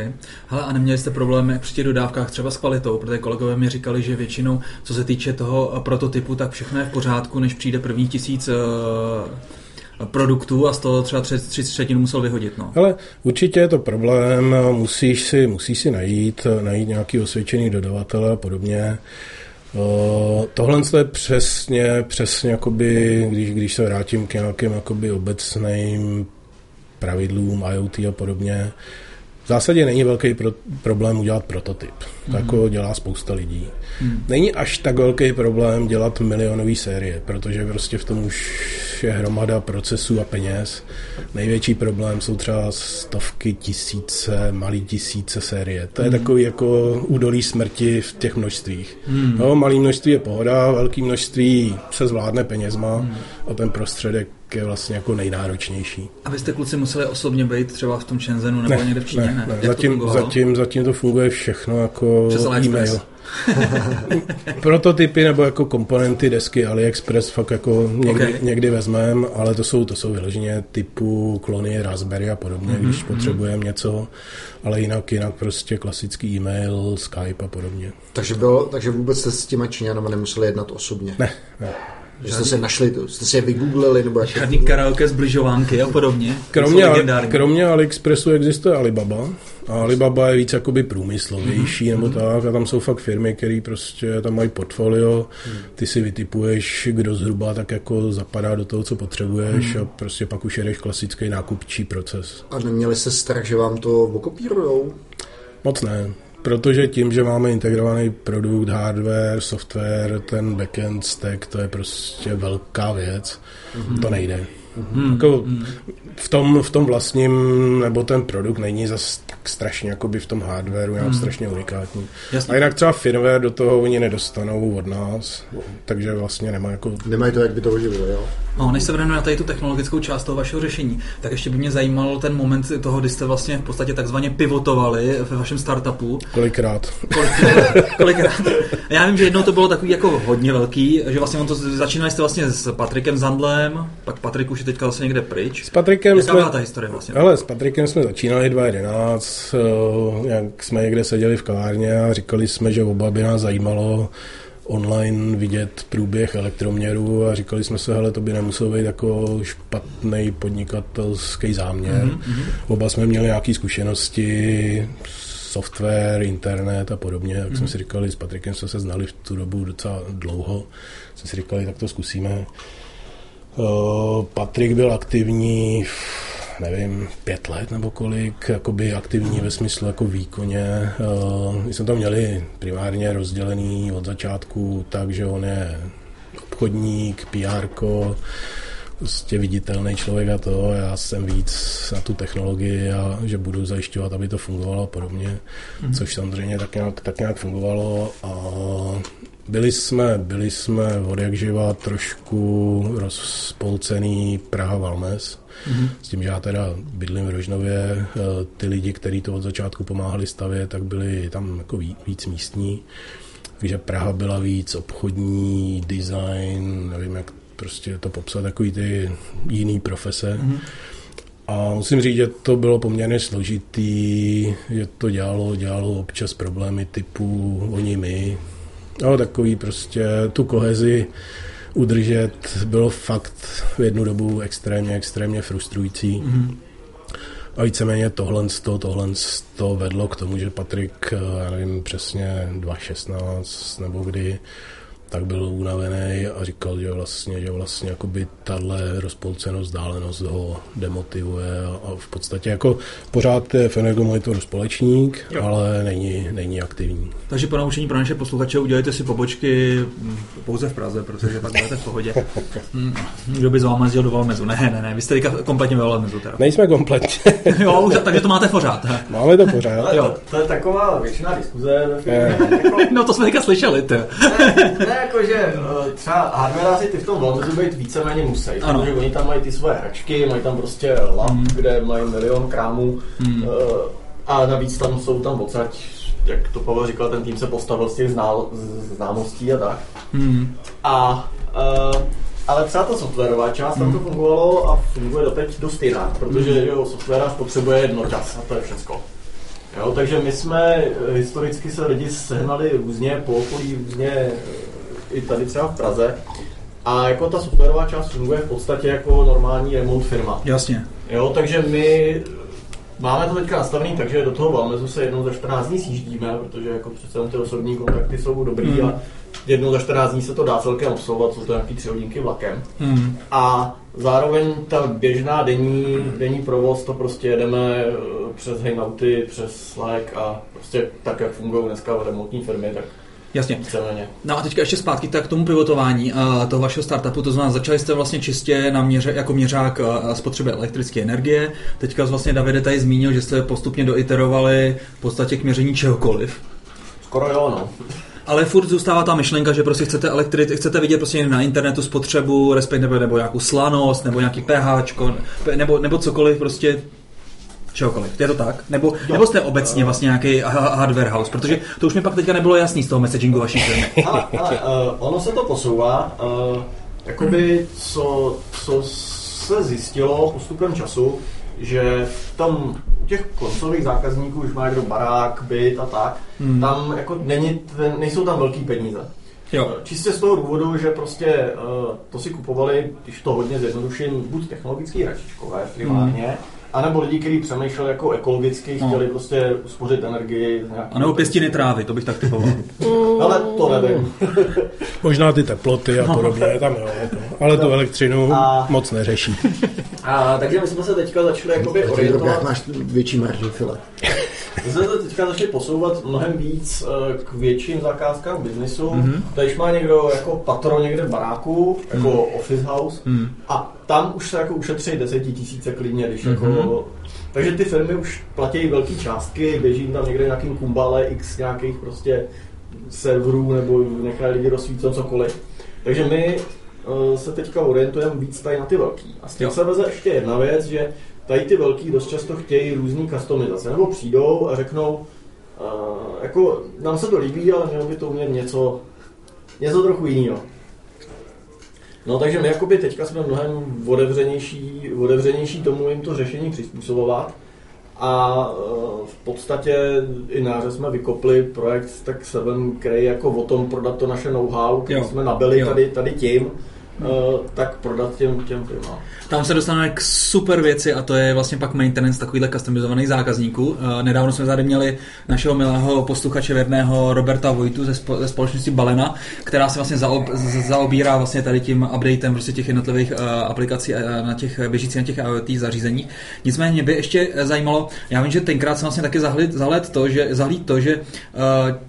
Hele, a neměli jste problémy při těch dodávkách třeba s kvalitou, protože kolegové mi říkali, že většinou, co se týče toho prototypu, tak všechno je v pořádku, než přijde první tisíc uh, produktů a z toho třeba tři, tři třetinu musel vyhodit. No. Ale určitě je to problém, musíš si, musíš si najít, najít nějaký osvědčený dodavatele a podobně. Uh, tohle je přesně, přesně jakoby, když, když se vrátím k nějakým obecným pravidlům IoT a podobně, v zásadě není velký pro, problém udělat prototyp. Mm. Tak ho dělá spousta lidí. Mm. Není až tak velký problém dělat milionové série, protože prostě v tom už je hromada procesů a peněz. Největší problém jsou třeba stovky tisíce, malý tisíce série. To je mm. takový jako údolí smrti v těch množstvích. Mm. No, malý množství je pohoda, velký množství se zvládne penězma mm. a ten prostředek je vlastně jako nejnáročnější. A vy jste kluci museli osobně být třeba v tom Shenzhenu nebo ne, někde v Číně? Ne, ne. ne. Zatím, to zatím, zatím to funguje všechno jako Přes e-mail. Prototypy nebo jako komponenty desky AliExpress fakt jako někdy, okay. někdy vezmeme, ale to jsou, to jsou vyloženě typu klony Raspberry a podobně, mm-hmm. když mhm. potřebujeme něco, ale jinak, jinak prostě klasický e-mail, Skype a podobně. Takže, bylo, takže vůbec jste s těma Číňanama nemuseli jednat osobně? Ne, ne. Že jste se našli, jste si je vygooglili, nebo jak Žádný karaoke zbližovánky a podobně. Kromě, kromě AliExpressu existuje Alibaba. A Alibaba je víc jakoby průmyslovější mm-hmm. nebo mhm. tak a tam jsou fakt firmy, které prostě tam mají portfolio, mm. ty si vytipuješ, kdo zhruba tak jako zapadá do toho, co potřebuješ mm. a prostě pak už jedeš klasický nákupčí proces. A neměli jste strach, že vám to okopírujou? Moc ne. Protože tím, že máme integrovaný produkt, hardware, software, ten backend stack, to je prostě velká věc. Mm-hmm. To nejde. Mm-hmm. Jako v, tom, v tom vlastním, nebo ten produkt není zas tak strašně jakoby v tom hardwareu nějak mm. strašně unikátní. Jasně. A jinak třeba firmware do toho oni nedostanou od nás, takže vlastně nemá jako... Nemají to, jak by to uživilo, jo? No, než se vrhneme na tady tu technologickou část toho vašeho řešení, tak ještě by mě zajímal ten moment toho, kdy jste vlastně v podstatě takzvaně pivotovali ve vašem startupu. Kolikrát. Kolikrát. kolikrát. Já vím, že jednou to bylo takový jako hodně velký, že vlastně on to začínali jste vlastně s Patrikem Zandlem, pak Patrik už je teďka vlastně někde pryč. S Patrikem Jaká jsme... ta historie vlastně? Ale s Patrikem jsme začínali 2011, eh, jak jsme někde seděli v kavárně a říkali jsme, že oba by nás zajímalo online vidět průběh elektroměru a říkali jsme se, hele, to by nemusel být jako špatný podnikatelský záměr. Mm-hmm. Oba jsme měli nějaké zkušenosti, software, internet a podobně, tak mm-hmm. jsme si říkali, s Patrikem jsme se znali v tu dobu docela dlouho, jsme si říkali, tak to zkusíme. Uh, Patrik byl aktivní nevím, pět let nebo kolik, jakoby aktivní ve smyslu jako výkoně. Uh, my jsme to měli primárně rozdělený od začátku tak, že on je obchodník, PR, prostě viditelný člověk a to, já jsem víc na tu technologii a že budu zajišťovat, aby to fungovalo a podobně, mm-hmm. což samozřejmě tak nějak, tak nějak fungovalo a byli jsme, byli jsme od jak živa trošku rozpolcený Praha Valmes, mm-hmm. s tím, že já teda bydlím v Rožnově, eh, ty lidi, kteří to od začátku pomáhali stavět, tak byli tam jako víc místní, takže Praha byla víc obchodní, design, nevím, jak prostě to popsat, takový ty jiný profese. Mm-hmm. A musím říct, že to bylo poměrně složitý, že to dělalo, dělalo občas problémy typu oni my, No, takový prostě tu kohezi udržet bylo fakt v jednu dobu extrémně, extrémně frustrující. Mm-hmm. A víceméně tohle, to, tohle to vedlo k tomu, že Patrik, já nevím přesně, 2.16 nebo kdy, tak byl unavený a říkal, že vlastně, že vlastně jakoby tahle rozpolcenost, vzdálenost ho demotivuje a, a v podstatě jako pořád je Fenergo Monitor společník, jo. ale není, není aktivní. Takže po naučení pro naše posluchače udělejte si pobočky hm, pouze v Praze, protože pak budete v pohodě. Hm, kdo by z váma jezdil do Valmezu? Ne, ne, ne, vy jste teďka kompletně ve Valmezu teda. Nejsme kompletně. jo, už, takže to máte pořád. Máme to pořád. Ale to, to, je taková většiná diskuze ve firmě. Jako... no to jsme teďka slyšeli, ne, ne, jako, že eh, třeba hardwareáři ty v tom Valmezu být víceméně musí, ano. protože oni tam mají ty svoje hračky, mají tam prostě lab, mm. kde mají milion krámů mm. a navíc tam jsou tam odsaď jak to Pavel říkal, ten tým se postavil z těch znál, známostí a tak. Mm. A uh, ale třeba ta softwarová část mm. tam to hmm. fungovalo a funguje doteď dost jinak, protože mm. jo, software potřebuje jednočas a to je všecko. Jo, takže my jsme historicky se lidi sehnali různě po okolí, různě i tady třeba v Praze. A jako ta softwarová část funguje v podstatě jako normální remote firma. Jasně. Jo, takže my máme to teďka nastavený takže do toho Valmezu se jednou za 14 dní sjíždíme, protože jako přece ty osobní kontakty jsou dobrý mm. a jednou za 14 dní se to dá celkem obsluhovat, jsou to nějaký tři hodinky vlakem. Mm. A zároveň ta běžná denní, denní provoz, to prostě jedeme eh, přes Hangouty, přes Slack a prostě tak, jak fungují dneska v remotní firmy, tak Jasně. No a teďka ještě zpátky tak k tomu pivotování uh, toho vašeho startupu, to znamená, začali jste vlastně čistě na měře, jako měřák uh, spotřeby elektrické energie. Teďka vlastně Davide tady zmínil, že jste postupně doiterovali v podstatě k měření čehokoliv. Skoro jo, no. Ale furt zůstává ta myšlenka, že prostě chcete elektrit, chcete vidět prostě na internetu spotřebu, respektive nebo nějakou slanost, nebo nějaký pH, nebo, nebo cokoliv prostě čehokoliv. Je to tak? Nebo, nebo jste obecně vlastně nějaký hardware house? Protože to už mi pak teďka nebylo jasný z toho messagingu vaší firmy. ale, ale uh, ono se to posouvá. Uh, jakoby, co, co se zjistilo postupem času, že v tom, u těch koncových zákazníků, už má někdo barák, byt a tak, hmm. tam jako není, nejsou tam velký peníze. Jo. Eh, čistě z toho důvodu, že prostě uh, to si kupovali, když to hodně zjednoduším, buď technologický hračičkové primárně, hmm a nebo lidi, kteří přemýšleli jako ekologicky, no. chtěli prostě uspořit energii. A nebo pěstiny trávy, to bych tak typoval. Ale to nevím. Možná ty teploty a no. podobně, tam jo, to. ale tu elektřinu a... moc neřeší. A, takže my jsme se teďka začali jakoby orientovat. máš větší marži, File. My jsme se teďka začali posouvat mnohem víc eh, k větším zakázkám v biznisu. Mhm. Mm-hmm. Když má někdo jako patro někde v baráku, jako Mhm. office house, Hmm. a tam už se jako ušetří desetitisíce klidně, když Mhm. jako... Takže ty firmy už platí velké částky, běží tam někde nějakým kumbale x nějakých prostě serverů nebo nechají lidi rozsvícet cokoliv. Takže my uh, se teďka orientujeme víc tady na ty velký. A s tím Jo. se veze ještě jedna věc, že tady ty velký dost často chtějí různý customizace, nebo přijdou a řeknou, uh, jako nám se to líbí, ale mělo by to umět něco, něco trochu jiného. No takže my jakoby teďka jsme mnohem otevřenější, otevřenější tomu jim to řešení přizpůsobovat. A eh, v podstatě i náře jsme vykopli projekt tak Seven, který je jako o tom prodat to naše know-how, který Jo. jsme nabili Jo. tady, tady tím, eh, tak prodat těm, těm firmám. Tam se dostaneme k super věci a to je vlastně pak maintenance takovýchhle customizovaných zákazníků. Eh, Nedávno jsme tady měli našeho milého posluchače věrného Roberta Vojtu ze, spo, ze společnosti Balena, která se vlastně zaob, z- zaobírá vlastně tady tím updatem prostě těch jednotlivých uh, aplikací uh, na těch běžících na těch IoT zařízeních. Nicméně mě by ještě zajímalo, já vím, že tenkrát jsem vlastně taky zahled, zahled to, že, zahlíd to, že uh,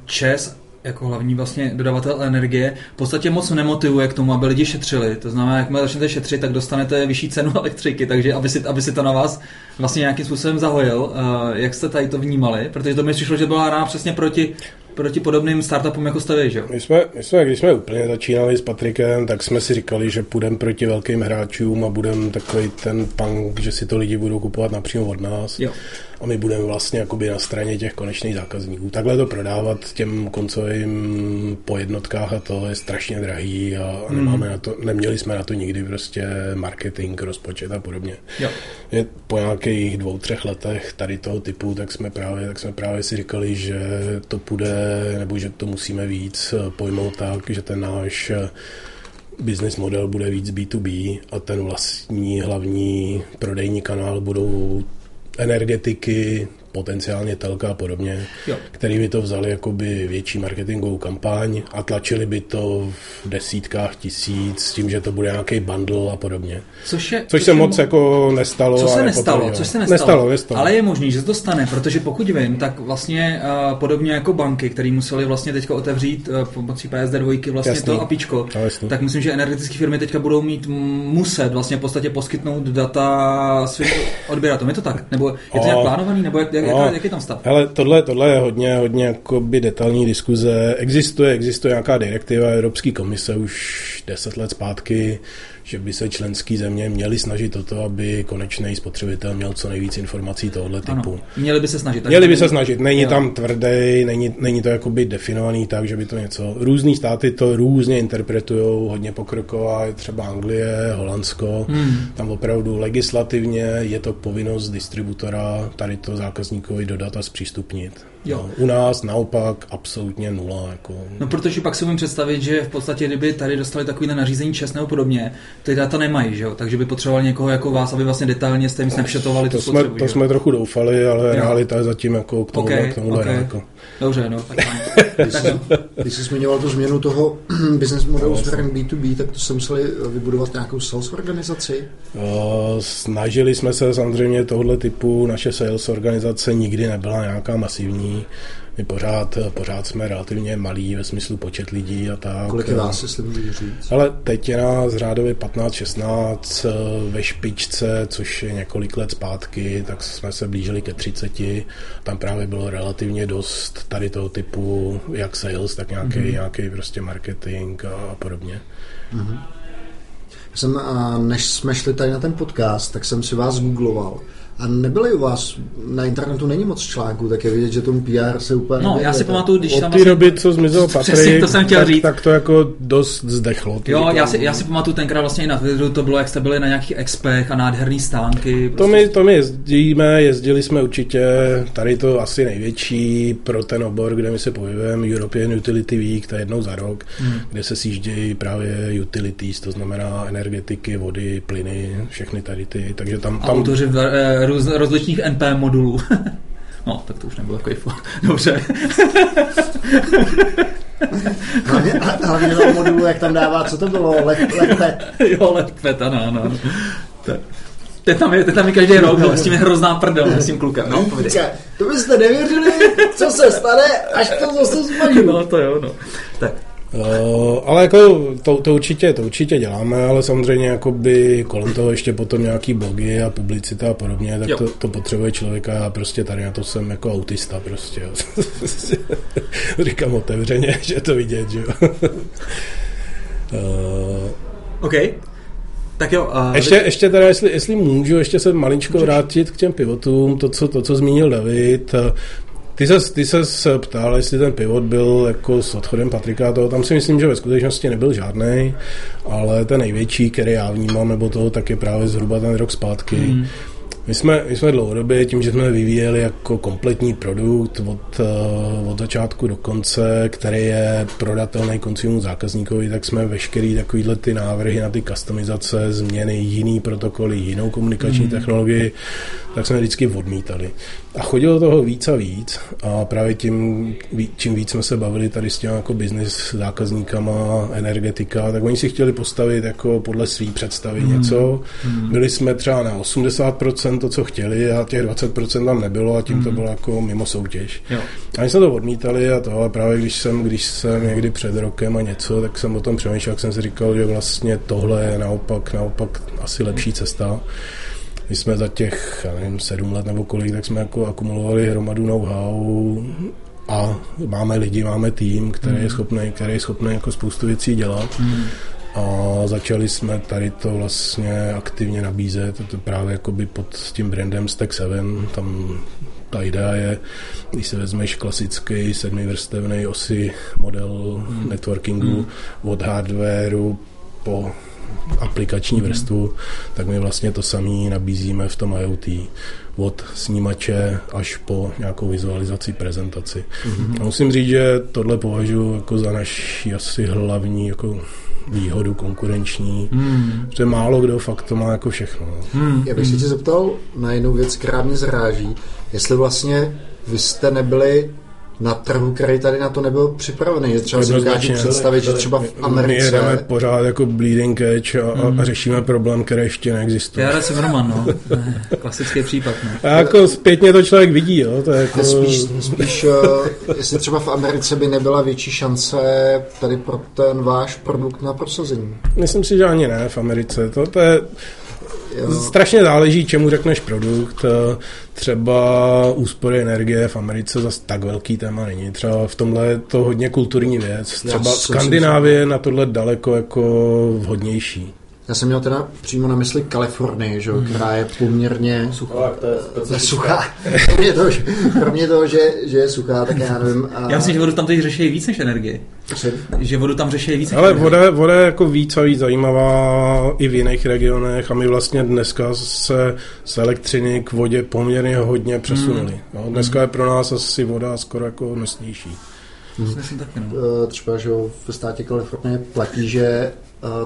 ČES jako hlavní vlastně dodavatel energie v podstatě moc nemotivuje k tomu, aby lidi šetřili. To znamená, jakmile začnete šetřit, tak dostanete vyšší cenu elektriky, takže aby si, aby si to na vás vlastně nějakým způsobem zahojil. Uh, jak jste tady to vnímali? Protože to mi přišlo, že byla rána přesně proti, proti podobným startupům, jako jste vy, že? My jsme, my jsme, když jsme úplně začínali s Patrikem, tak jsme si říkali, že půjdeme proti velkým hráčům a budeme takový ten punk, že si to lidi budou kupovat napřímo od nás. Jo. A my budeme vlastně jakoby na straně těch konečných zákazníků. Takhle to prodávat těm koncovým po jednotkách a to je strašně drahý a Hmm. nemáme na to, neměli jsme na to nikdy prostě marketing, rozpočet a podobně. Jo. Je po nějakých dvou, třech letech tady toho typu, tak jsme právě, tak jsme právě si říkali, že to půjde, nebo že to musíme víc eh, pojmout tak, že ten náš eh, business model bude víc B2B a ten vlastní hlavní prodejní kanál budou energetiky, potenciálně telka a podobně, Jo. který by to vzali jakoby větší marketingovou kampaň a tlačili by to v desítkách tisíc s tím, že to bude nějaký bundle a podobně. Což, je, Což se je moc mo- jako nestalo. Co se nepotvrdilo. nestalo, což se nestalo. Nestalo, nestalo. Ale je možný, že se to stane, protože pokud vím, tak vlastně uh, podobně jako banky, které museli vlastně teďka otevřít uh, pomocí PSD2 vlastně Jasný. to APIčko, jasný. tak myslím, že energetické firmy teďka budou mít muset vlastně v podstatě poskytnout data svým odběratelům. Je to tak? Nebo je to nějak plánovaný? Nebo jak, jak, No. jak, jak je tam stav? Hele, tohle, tohle je hodně, hodně jakoby detailní diskuze. Existuje, existuje nějaká direktiva Evropské komise už 10 let zpátky, že by se členské země měly snažit o to, aby konečný spotřebitel měl co nejvíc informací tohohle typu. Ano. Měli by se snažit. Měli by se snažit, není Jo. tam tvrdý, není, není to jakoby definovaný tak, že by to něco... Různý státy to různě interpretují, hodně pokroková je třeba Anglie, Holandsko. Hmm. Tam opravdu legislativně je to povinnost distributora tady to zákazníkovi dodat a zpřístupnit. Jo. No, u nás naopak absolutně nula. Jako. No protože pak si umím představit, že v podstatě, kdyby tady dostali takovýhle nařízení čes nebo podobně, ty data nemají, že jo? Takže by potřebovali někoho jako vás, aby vlastně detailně jste jim snapshotovali tu To jsme, spotřebu, to jo? jsme trochu doufali, ale Jo. realita je zatím jako k tomuhle, Ok, k tomuhle ok. daleko. Dobře, no, tak. Když jsi, když jsi zmiňoval tu změnu toho business modelu No, směrem B2B, tak to se museli vybudovat nějakou sales organizaci. Uh, Snažili jsme se samozřejmě tohle typu, naše sales organizace nikdy nebyla nějaká masivní. My pořád, pořád jsme relativně malí ve smyslu počet lidí a tak. Kolik je vás, jestli můžu říct? Ale teď je nás řádově 15-16 eh, ve špičce, což je několik let zpátky, tak jsme se blížili ke 30. Tam právě bylo relativně dost tady toho typu, jak sales, tak nějaký, mm-hmm. nějaký prostě marketing a podobně. Jsem, a než jsme šli tady na ten podcast, tak jsem si vás googloval. A nebyly u vás, na internetu není moc článků, tak je vidět, že tomu PR se úplně No, já si pamatuju, když Od tam té vlastně... doby, co zmizel Přesně, Patrik, to jsem chtěl tak, říct. tak to jako dost zdechlo. to Jo, já si, já si pamatuju tenkrát vlastně i na Twitteru, to bylo, jak jste byli na nějakých expech a nádherný stánky. To prostě- my, to my jezdíme, jezdili jsme určitě, tady to asi největší pro ten obor, kde my se pohybujeme, European Utility Week, to je jednou za rok, hmm. kde se sjíždějí právě utilities, to znamená energetiky, vody, plyny, všechny tady ty, takže tam, A tam autoři v, roz, rozličných NP modulů. no, tak to už nebylo takový fo- Dobře. Hlavně, hlavně na modulu, jak tam dává, co to bylo, let, let, let. jo, letpet, ano, ano. Tak. Ten tam je, ten tam je každý rok, ale s tím je hrozná prdel, s tím klukem. No, povědej. To byste nevěřili, co se stane, až to zase zmaží. No, to jo, no. Tak, Uh, ale jako to, to, určitě, to určitě děláme, ale samozřejmě jakoby kolem toho ještě potom nějaký blogy a publicita a podobně, tak to, to, potřebuje člověka. Já prostě tady na to jsem jako autista prostě. Jo. Říkám otevřeně, že to vidět, že jo. uh, OK. Tak jo. Uh, ještě, vy... ještě teda, jestli, jestli můžu, ještě se maličko vrátit k těm pivotům, to, co, to, co zmínil David. Ty se, ty se ptal, jestli ten pivot byl jako s odchodem Patrika, toho, tam si myslím, že ve skutečnosti nebyl žádný, ale ten největší, který já vnímám, nebo toho, tak je právě zhruba ten rok zpátky. Mm. My jsme, my jsme dlouhodobě tím, že jsme vyvíjeli jako kompletní produkt od, eh, od začátku do konce, který je prodatelný koncovnímu zákazníkovi, tak jsme veškerý takovýhle ty návrhy na ty customizace, změny, jiný protokoly, jinou komunikační mm. technologii, tak jsme vždycky odmítali. A chodilo toho víc a víc a právě tím, čím víc jsme se bavili tady s těmi jako business zákazníkama, energetika, tak oni si chtěli postavit jako podle svý představy mm. něco. Mm. Byli jsme třeba na 80% to, co chtěli a těch 20% tam nebylo a tím mm. to bylo jako mimo soutěž. Jo. A my jsme to odmítali a to, ale právě když jsem, když jsem někdy před rokem a něco, tak jsem o tom přemýšlel, jak jsem si říkal, že vlastně tohle je naopak, naopak asi lepší cesta. My jsme za těch, já nevím, sedm let nebo kolik, tak jsme jako akumulovali hromadu know-how a máme lidi, máme tým, který je hmm. schopný, který je schopný jako spoustu věcí dělat. Mm. A začali jsme tady to vlastně aktivně nabízet, to právě jakoby pod tím brandem Stack 7, tam ta idea je, když se vezmeš klasický sedmivrstevný osy model mm. networkingu mm. od hardwareu po aplikační vrstvu, tak my vlastně to samé nabízíme v tom IoT. Od snímače až po nějakou vizualizaci, prezentaci. Mm-hmm. A musím říct, že tohle považuji jako za naši asi hlavní jako výhodu konkurenční, mm. protože málo kdo fakt to má jako všechno. Mm. Já bych se tě zeptal na jednu věc, která mě zráží. Jestli vlastně vy jste nebyli na trhu, který tady na to nebyl připravený. Je třeba si dokážu představit, že třeba v Americe... My jedeme pořád jako bleeding edge a, mm. a řešíme problém, který ještě neexistuje. Já jsem Roman, no. Klasický případ, no. A jako zpětně to člověk vidí, jo. To je jako... Spíš, spíš uh, jestli třeba v Americe by nebyla větší šance tady pro ten váš produkt na prosazení. Myslím si, že ani ne v Americe. To, to je. Strašně záleží, čemu řekneš produkt. Třeba úspory energie v Americe zase tak velký téma není. Třeba v tomhle je to hodně kulturní věc. Třeba Skandinávie na tohle daleko jako vhodnější. Já jsem měl teda přímo na mysli Kalifornii, že, mm. která je poměrně suchá. To je suchá. kromě toho, že, kromě toho že, že, je suchá, tak já nevím. A... Já myslím, že vodu tam teď řeší víc než energie. Že vodu tam řeší víc Ale voda, voda je jako víc a víc zajímavá i v jiných regionech a my vlastně dneska se z elektřiny k vodě poměrně hodně přesunuli. Mm. No, dneska je pro nás asi voda skoro jako nosnější. Mm. Třeba, že ve státě Kalifornie platí, že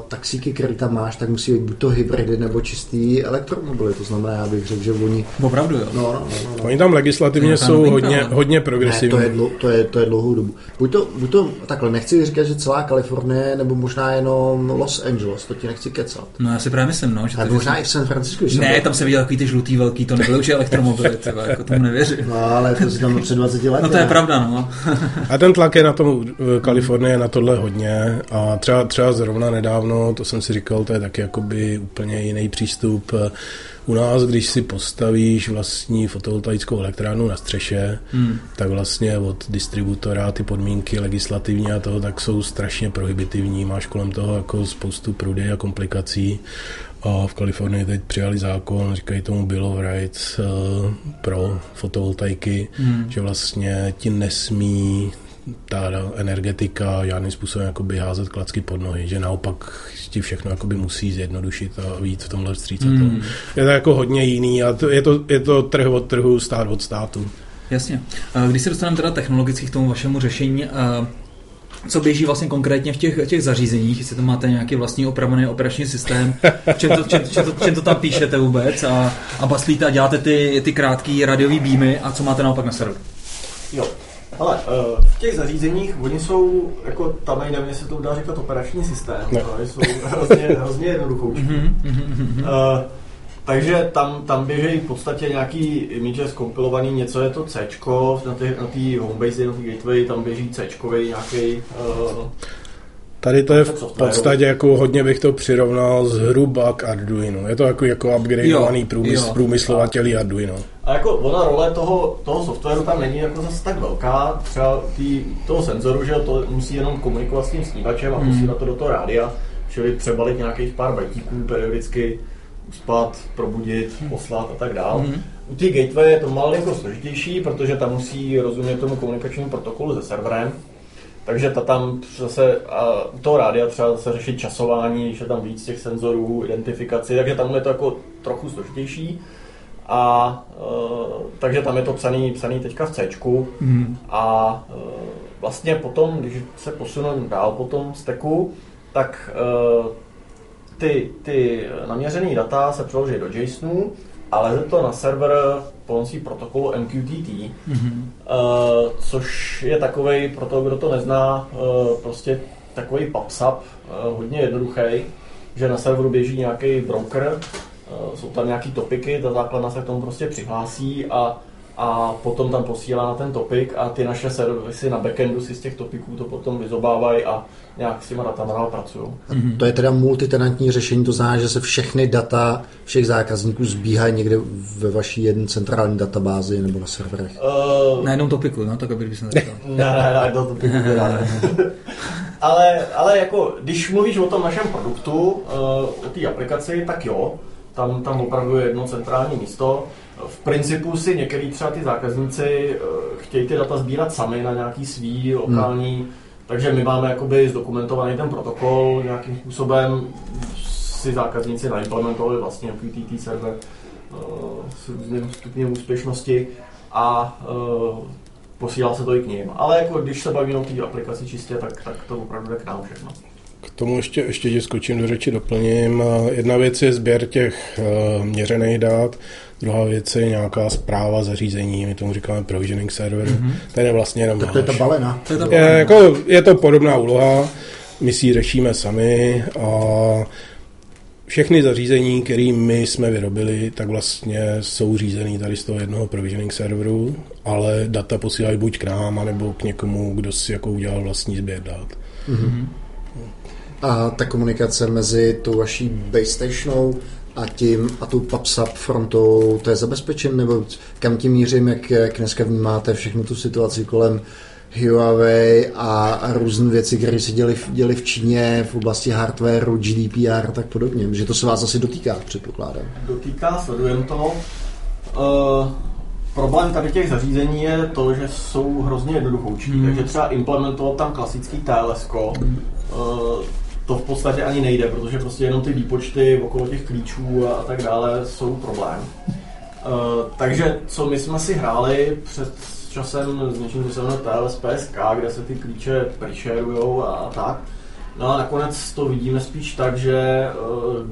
taxíky, které tam máš, tak musí být buď to hybridy nebo čistý elektromobily. To znamená, já bych řekl, že oni... Opravdu, jo? No, no, no, no, no. Oni tam legislativně no, jsou hodně, no. hodně progresivní. Ne, to, je dlo, to, je, to je dlouhou dobu. Buď to, buď to, takhle, nechci říkat, že celá Kalifornie, nebo možná jenom Los Angeles, to ti nechci kecat. No já si právě myslím, no. Že to možná i v San Francisco. Ne, byl... tam se viděl takový ty žlutý velký, to nebylo už elektromobily, třeba, jako tomu nevěřím. No ale to si tam před 20 lety. No to je pravda, no. a ten tlak je na tom Kalifornie na tohle hodně a třeba, třeba zrovna nedávno, to jsem si říkal, to je taky jakoby úplně jiný přístup. U nás, když si postavíš vlastní fotovoltaickou elektrárnu na střeše, hmm. tak vlastně od distributora ty podmínky legislativní a toho tak jsou strašně prohibitivní. Máš kolem toho jako spoustu prudy a komplikací. A v Kalifornii teď přijali zákon, říkají tomu Bill of Rights uh, pro fotovoltaiky, hmm. že vlastně ti nesmí ta energetika žádným způsobem jakoby házet klacky pod nohy, že naopak ti všechno jakoby musí zjednodušit a víc v tomhle stříce. Mm. Je to jako hodně jiný a to, je, to, je to trh od trhu, stát od státu. Jasně. Když se dostaneme teda technologicky k tomu vašemu řešení, co běží vlastně konkrétně v těch, těch zařízeních, jestli to máte nějaký vlastní opravený operační systém, čem to, čem, čem to, čem to tam píšete vůbec a, a baslíte a děláte ty, ty krátké radiové býmy a co máte naopak na serveru. Jo, ale uh, v těch zařízeních, oni jsou, jako tam nevím, se to dá říkat operační systém, no. jsou hrozně, hrozně jednoduchoučky. uh, takže tam, tam běží v podstatě nějaký image skompilovaný, něco je to C, na té na tý homebase, na té gateway, tam běží C nějaký uh, Tady to je v podstatě jako hodně bych to přirovnal zhruba k Arduino. Je to jako, jako upgradeovaný průmysl, průmyslovatelí Arduino. A jako ona role toho, toho softwaru tam není jako zase tak velká, třeba tý, toho senzoru, že to musí jenom komunikovat s tím snívačem a hmm. posílat to do toho rádia, čili přebalit nějakých pár bajtíků periodicky, uspat, probudit, hmm. poslat a tak dále. Hmm. U té gateway je to malinko složitější, protože tam musí rozumět tomu komunikačnímu protokolu se serverem, takže ta tam zase, a u toho rádia třeba zase řešit časování, je tam víc těch senzorů, identifikaci, takže tam je to jako trochu složitější. A e, takže tam je to psaný, psaný teďka v C. Mm. A e, vlastně potom, když se posunu dál po tom steku, tak e, ty, ty naměřené data se přeloží do JSONu a leze to na server pomocí protokolu MQTT, mm-hmm. uh, což je takový, pro toho, kdo to nezná, uh, prostě takový PubSub, uh, hodně jednoduchý, že na serveru běží nějaký broker, jsou tam nějaký topiky, ta základna se k tomu prostě přihlásí a a potom tam posílá na ten topik a ty naše servisy na backendu si z těch topiků to potom vyzobávají a nějak s těma datama dál pracují. Mm-hmm. To je teda multitenantní řešení, to znamená, že se všechny data všech zákazníků zbíhají někde ve vaší jedné centrální databázi nebo na serverech. Uh, na jednom topiku, no, tak aby se ne, ne, ne, ne, to topiku ne. ale, ale jako, když mluvíš o tom našem produktu, uh, o té aplikaci, tak jo, tam, tam opravdu je jedno centrální místo. V principu si některý třeba ty zákazníci uh, chtějí ty data sbírat sami na nějaký svý lokální hmm takže my máme jakoby zdokumentovaný ten protokol nějakým způsobem, si zákazníci naimplementovali vlastně QTT server uh, s různým stupněm úspěšnosti a uh, posílá se to i k ním. Ale jako když se bavíme o té aplikaci čistě, tak, tak to opravdu jde k nám všechno. K tomu ještě, ještě tě skočím do řeči, doplním. Jedna věc je sběr těch uh, měřených dat, druhá věc je nějaká zpráva zařízení, my tomu říkáme provisioning server, mm-hmm. ten je vlastně jenom Tak to je ta balena. To je, ta balena. Je, jako, je to podobná úloha, my si ji řešíme sami a všechny zařízení, které my jsme vyrobili, tak vlastně jsou řízený tady z toho jednoho provisioning serveru, ale data posílají buď k nám, anebo k někomu, kdo si jako udělal vlastní sběr dat. Mm-hmm. A ta komunikace mezi tou vaší base stationou a tím a tou PubSub frontou, to je zabezpečen, nebo kam tím mířím, jak, jak dneska vnímáte všechnu tu situaci kolem Huawei a, různé věci, které se děly, děly v Číně v oblasti hardwareu, GDPR a tak podobně. Že to se vás asi dotýká, předpokládám. Dotýká, sledujeme to. Uh, problém tady těch zařízení je to, že jsou hrozně jednoduchoučí. Hmm. Takže třeba implementovat tam klasický TLS, hmm. uh, to v podstatě ani nejde, protože prostě jenom ty výpočty okolo těch klíčů a, a tak dále jsou problém. Uh, takže co my jsme si hráli před časem s něčím, co se jmenuje TLS PSK, kde se ty klíče presharujou a, a tak. No a nakonec to vidíme spíš tak, že uh,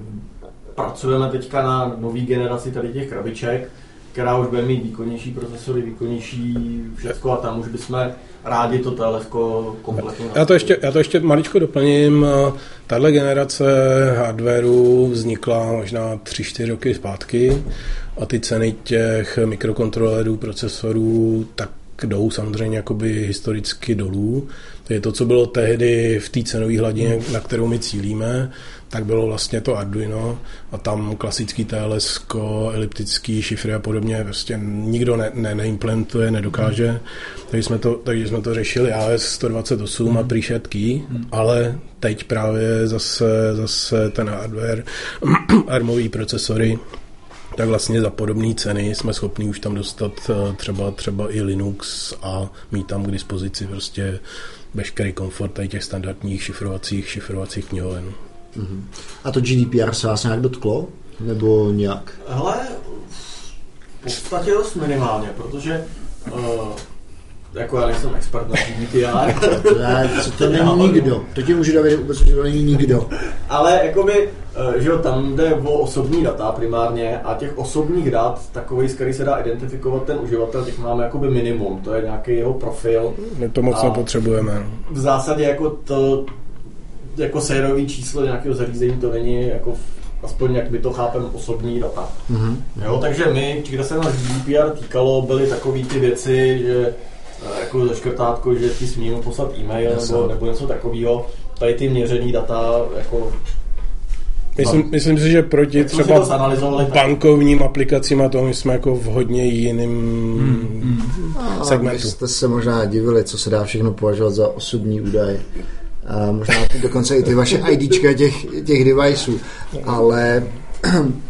pracujeme teďka na nový generaci tady těch krabiček, která už bude mít výkonnější procesory, výkonnější všechno a tam už bychom rádi to telesko kompletně. Já to, ještě, já to ještě maličko doplním. Tahle generace hardwareu vznikla možná 3-4 roky zpátky a ty ceny těch mikrokontrolerů, procesorů, tak jdou samozřejmě jakoby historicky dolů. To je to, co bylo tehdy v té cenové hladině, na kterou my cílíme, tak bylo vlastně to Arduino a tam klasický TLS, eliptický šifry a podobně prostě nikdo ne, ne, neimplementuje, nedokáže. Hmm. Takže jsme to, takže jsme to řešili AS 128 hmm. a preset key, hmm. ale teď právě zase, zase ten hardware, armový procesory, tak vlastně za podobné ceny jsme schopni už tam dostat eh, třeba, třeba i Linux a mít tam k dispozici prostě veškerý komfort tady těch standardních šifrovacích, šifrovacích knihoven. Uh-huh. A to GDPR se vás nějak dotklo? Nebo nějak? Hele, v podstatě dost minimálně, protože uh, jako já nejsem expert na GDPR. to, to není nikdo. To ti můžu David vůbec, že to není nikdo. Ale jakoby, eh, že jo, tam jde o osobní data primárně a těch osobních dat, takový, z který se dá identifikovat ten uživatel, těch máme jakoby minimum. To je nějaký jeho profil. My to moc nepotřebujeme. V zásadě jako to, jako sériový číslo nějakého zařízení, to není jako aspoň jak my to chápeme, osobní data. Mm-hmm. Jo, takže my, kde se nás GDPR týkalo, byly takové ty věci, že eh, jako zaškrtátko, že ti smíme poslat e-mail nebo, nebo něco takového. Tady ty měření data jako Myslím, no. myslím si, že proti třeba bankovním aplikacím a toho my jsme jako v hodně jiným hmm, hmm. segmentu. A jste se možná divili, co se dá všechno považovat za osobní údaj. A možná dokonce i ty vaše IDčka těch, těch deviceů. Ale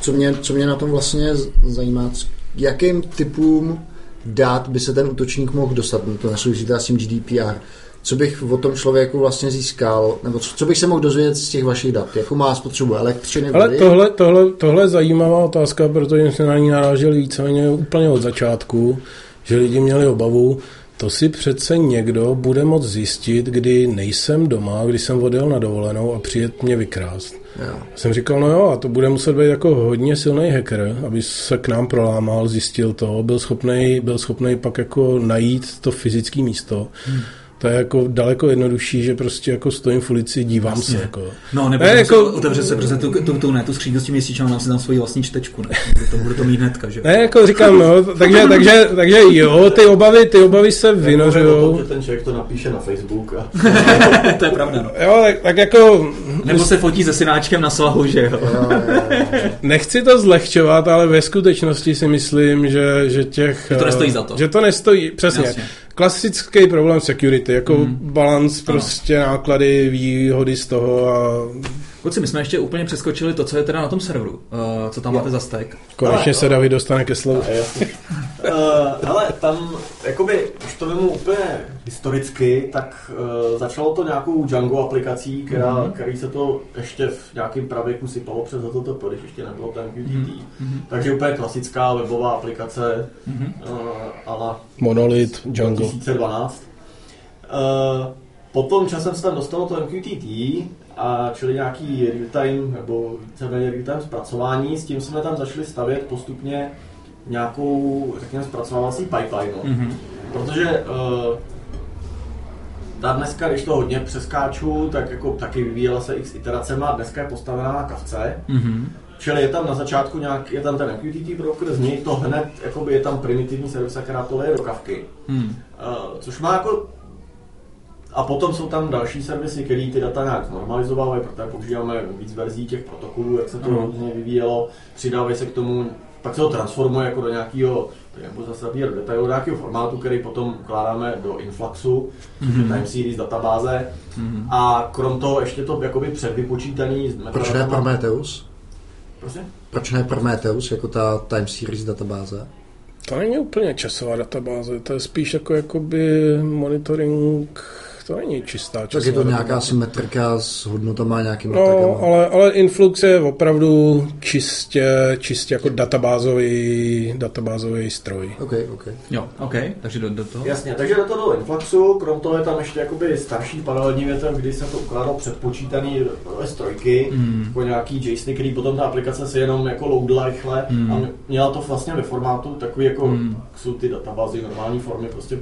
co mě, co mě na tom vlastně zajímá, jakým typům dát by se ten útočník mohl dostat, to nesouvisí s tím GDPR, co bych o tom člověku vlastně získal, nebo co, co bych se mohl dozvědět z těch vašich dat, jakou má spotřebu elektřiny, Ale vody? tohle, tohle, tohle je zajímavá otázka, protože jsme na ní naráželi víceméně úplně od začátku, že lidi měli obavu, to si přece někdo bude moct zjistit, kdy nejsem doma, když jsem odjel na dovolenou a přijet mě vykrást. Jo. Jsem říkal, no jo, a to bude muset být jako hodně silný hacker, aby se k nám prolámal, zjistil to, byl schopný byl schopný pak jako najít to fyzické místo. Hmm to je jako daleko jednodušší, že prostě jako stojím v ulici, dívám Jasně. se. Jako. No, nebo ne, jako... otevře se prostě tu, tu, tu, ne, tu skříň s tím měsíčem a nám si tam svoji vlastní čtečku, ne? Bude to, bude to mít hnedka, že? Ne, jako říkám, no, takže, takže, takže jo, ty obavy, ty obavy se vynořují. ten člověk to napíše na Facebook. A... to je pravda, no. Jo, tak, tak jako... Nebo se fotí se synáčkem na svahu, že jo. Nechci to zlehčovat, ale ve skutečnosti si myslím, že, že těch... Že to nestojí za to. Že to nestojí, přesně. Jasně klasický problém security, jako mm. balans prostě ano. náklady, výhody z toho a Kluci, my jsme ještě úplně přeskočili to, co je teda na tom serveru. Uh, co tam jo. máte za stack? Konečně se David dostane ke slovu. Uh, hele, tam, jakoby, už to vemu úplně historicky, tak uh, začalo to nějakou Django aplikací, která, mm-hmm. který se to ještě v nějakém pravěku sypalo přes HTTP, když ještě nebylo ten QTT. Mm-hmm. Takže úplně klasická webová aplikace, mm-hmm. uh, ale Monolith Django. 2012. Uh, potom časem se tam dostalo to MQTT, a čili nějaký real-time nebo víceméně real-time zpracování. S tím jsme tam začali stavět postupně nějakou, řekněme, zpracovávací pipeline. Mm-hmm. Protože uh, ta dneska, když to hodně přeskáču, tak jako taky vyvíjela se x iteracema a dneska je postavená na kavce. Mm-hmm. Čili je tam na začátku nějak, je tam ten MQTT broker, z něj to hned, jakoby je tam primitivní servis, která to leje do kavky. Mm. Uh, což má jako a potom jsou tam další servisy, které ty data nějak normalizovávají, protože používáme víc verzí těch protokolů, jak se to různě vyvíjelo, přidávají se k tomu, pak se to transformuje jako do nějakého, nebo zase zabírat detailu, do nějakého formátu, který potom ukládáme do Influxu, mm-hmm. time series databáze. Mm-hmm. A krom toho ještě to jakoby předvypočítaný. Proč ne Prometheus? Prosím? Proč ne Prometheus jako ta time series databáze? To není úplně časová databáze, to je spíš jako jakoby monitoring to není čistá časová. Tak je to nějaká symetrika s hodnotama nějakým No, ale, ale Influx je opravdu čistě, čistě jako databázový, databázový stroj. OK, OK. Jo, OK, takže do, do toho. Jasně, takže do toho Influxu, krom toho je tam ještě jakoby starší paralelní větev, kdy se to ukládal předpočítaný strojky, mm. jako nějaký JSON, který potom ta aplikace se jenom jako loadila rychle mm. a měla to vlastně ve formátu takový jako mm. jsou ty databázy normální formy, prostě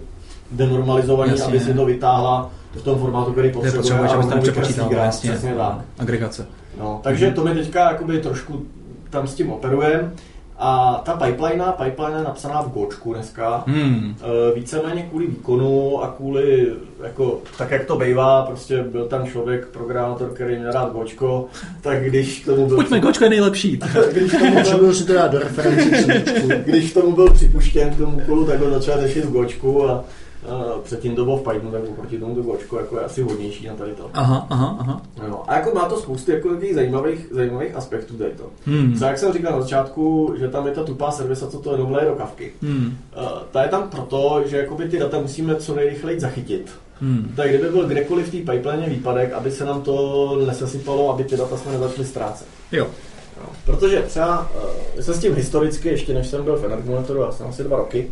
denormalizovaný, Jasně. aby si to vytáhla v tom formátu, který potřebuje. Potřebuje, aby tam přepočítal, jasně. Přesně tak. Agregace. No, takže mm-hmm. to mi teďka jakoby trošku tam s tím operujeme. A ta pipeline, pipeline je napsaná v Gočku dneska. Hmm. E, víceméně kvůli výkonu a kvůli, jako, tak jak to bývá, prostě byl tam člověk, programátor, který měl rád Gočko, tak když k tomu byl... Pojďme, Gočko je nejlepší. když tomu byl, si to dát do referenci Když tomu byl připuštěn k tomu úkolu, tak ho začal řešit v Gočku a Uh, předtím to bylo v Pythonu, tak oproti tomu to Gočko jako je asi hodnější na tady to. Aha, aha, aha. No, a jako má to spoustu jako zajímavých, zajímavých aspektů tady to. Hmm. Co jak jsem říkal na začátku, že tam je ta tupá servisa, co to jenom do kavky. Hmm. Uh, ta je tam proto, že jakoby ty data musíme co nejrychleji zachytit. Hmm. Tak kdyby byl kdekoliv v té pipeline výpadek, aby se nám to nesesypalo, aby ty data jsme nezačali ztrácet. Jo. No, protože třeba, uh, jsem s tím historicky, ještě než jsem byl v Energomonitoru, já jsem asi dva roky,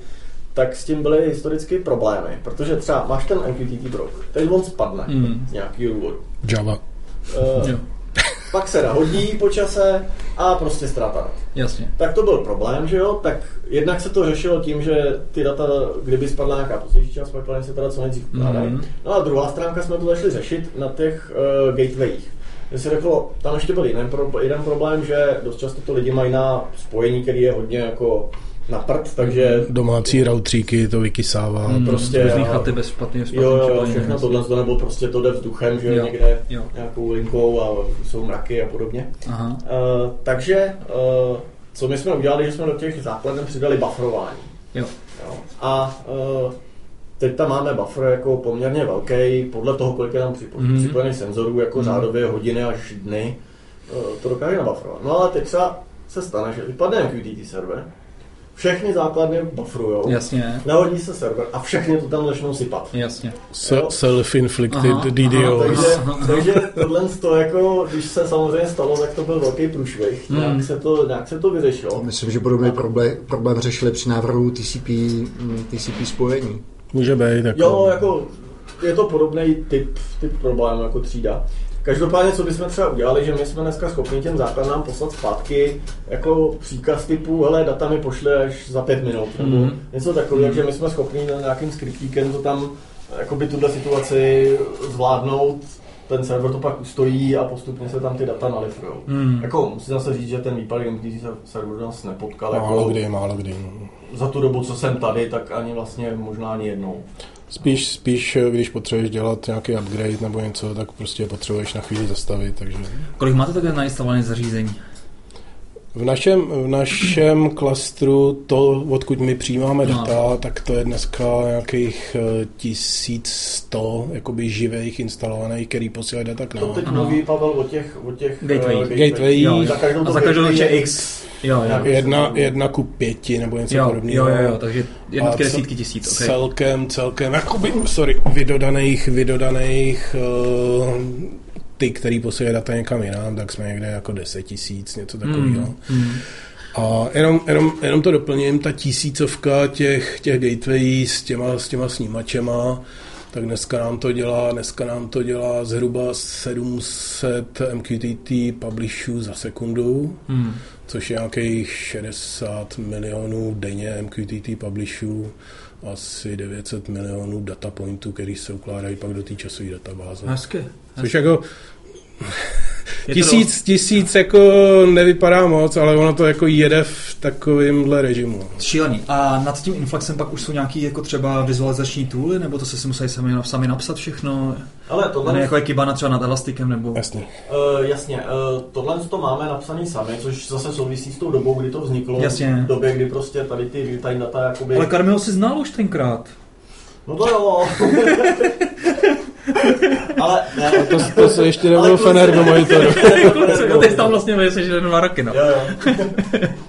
tak s tím byly historicky problémy, protože třeba máš ten MQTT brok, teď on spadne mm. z nějakého důvodu. Java. Uh, pak se nahodí po čase a prostě ztráta. Jasně. Tak to byl problém, že jo? Tak jednak se to řešilo tím, že ty data, kdyby spadla nějaká pozdější část pipeline, se teda co nejdřív ukládají. Mm. No a druhá stránka jsme to začali řešit na těch uh, gatewayích. Mně se řeklo, tam ještě byl jeden, pro, jeden problém, že dost často to lidi mají na spojení, který je hodně jako na prd, takže... Domácí routříky to vykysává. Hmm, prostě, různý a- chaty bez špatný, špatný Jo, jo, všechno tohle, to nebo prostě to jde vzduchem, že jo, někde jo. nějakou linkou a jsou mraky a podobně. Aha. Uh, takže, uh, co my jsme udělali, že jsme do těch základen přidali buffrování. Jo. Jo. A uh, teď tam máme buffer jako poměrně velký, podle toho, kolik je tam připo- Mhm. připojených senzorů, jako Mhm. řádově hodiny až dny, uh, to dokáže nabufferovat. No ale teď třeba se stane, že vypadne MQTT server, všechny základny bufferujou, Jasně, nahodí se server a všechny to tam začnou sypat. jasně. Se- Self-inflicted Aha, DDoS. Takže, takže tohle to jako, když se samozřejmě stalo, tak to byl velký průšvih. Mm. Nějak, se to, nějak se to vyřešilo. Myslím, že podobný problém, problém řešili při návrhu TCP, mm, TCP spojení. Může být. Jako, Jo, jako je to podobný typ, typ problému jako třída. Každopádně, co bychom třeba udělali, že my jsme dneska schopni těm základnám poslat zpátky jako příkaz typu, hele, data mi pošle až za pět minut, nebo Mhm. něco takového, takže my jsme schopni nějakým skriptíkem to tam, jakoby tuhle situaci zvládnout, ten server to pak ustojí a postupně se tam ty data nalifrujou. Hmm. Jako musím zase říct, že ten výpadek MTC serveru nás nepotkal Málo jako kdy, málo kdy. no. za tu dobu, co jsem tady, tak ani vlastně možná ani jednou. Spíš, spíš, když potřebuješ dělat nějaký upgrade nebo něco, tak prostě potřebuješ na chvíli zastavit, takže... Kolik máte takhle nainstalované zařízení? V našem, v našem klastru, to, odkud my přijímáme No. data, tak to je dneska nějakých eh, 1100 jakoby živých instalovaných, který posílají data k To nám. teď Ano. mluví Pavel o těch, o těch Gateway. eh, Gateway. Jo, jo. Za každou A to za každou gateway je X. Jo, jo. Jedna, jedna ku pěti nebo něco Jo, jo, podobného. jo, jo, takže jednotky desítky tisíc, ok. Celkem, celkem, jakoby, sorry, vydodaných, vydodaných uh, ty, který posílají data někam jinam, tak jsme někde jako 10 tisíc, něco takového. Mm, mm. A jenom, jenom, jenom to doplním, ta tisícovka těch, těch gateway s těma, s těma snímačema, tak dneska nám to dělá, dneska nám to dělá zhruba 700 MQTT publishů za sekundu, Mm. což je nějakých 60 milionů denně MQTT publishů, asi 900 milionů data pointů, který se ukládají pak do té časové databáze. Hezky. Což jako tisíc, tisíc jako nevypadá moc, ale ono to jako jede v takovémhle režimu. Šílený. A nad tím Influxem pak už jsou nějaký jako třeba vizualizační tooly, nebo to se si museli sami, sami napsat všechno? Ale Ne, tohle, jako je Kibana třeba nad Elastikem, nebo... Jasně. uh, jasně, uh, tohle to máme napsaný sami, což zase souvisí s tou dobou, kdy to vzniklo. Jasně. V době, kdy prostě tady ty real-time data jakoby... Ale Karmil si znal už tenkrát. No to jo. Ale ne. To, to se ještě nebyl Fener do monitoru. Jo, teď tam vlastně vyjsi, že dva roky, no. Jo, jo.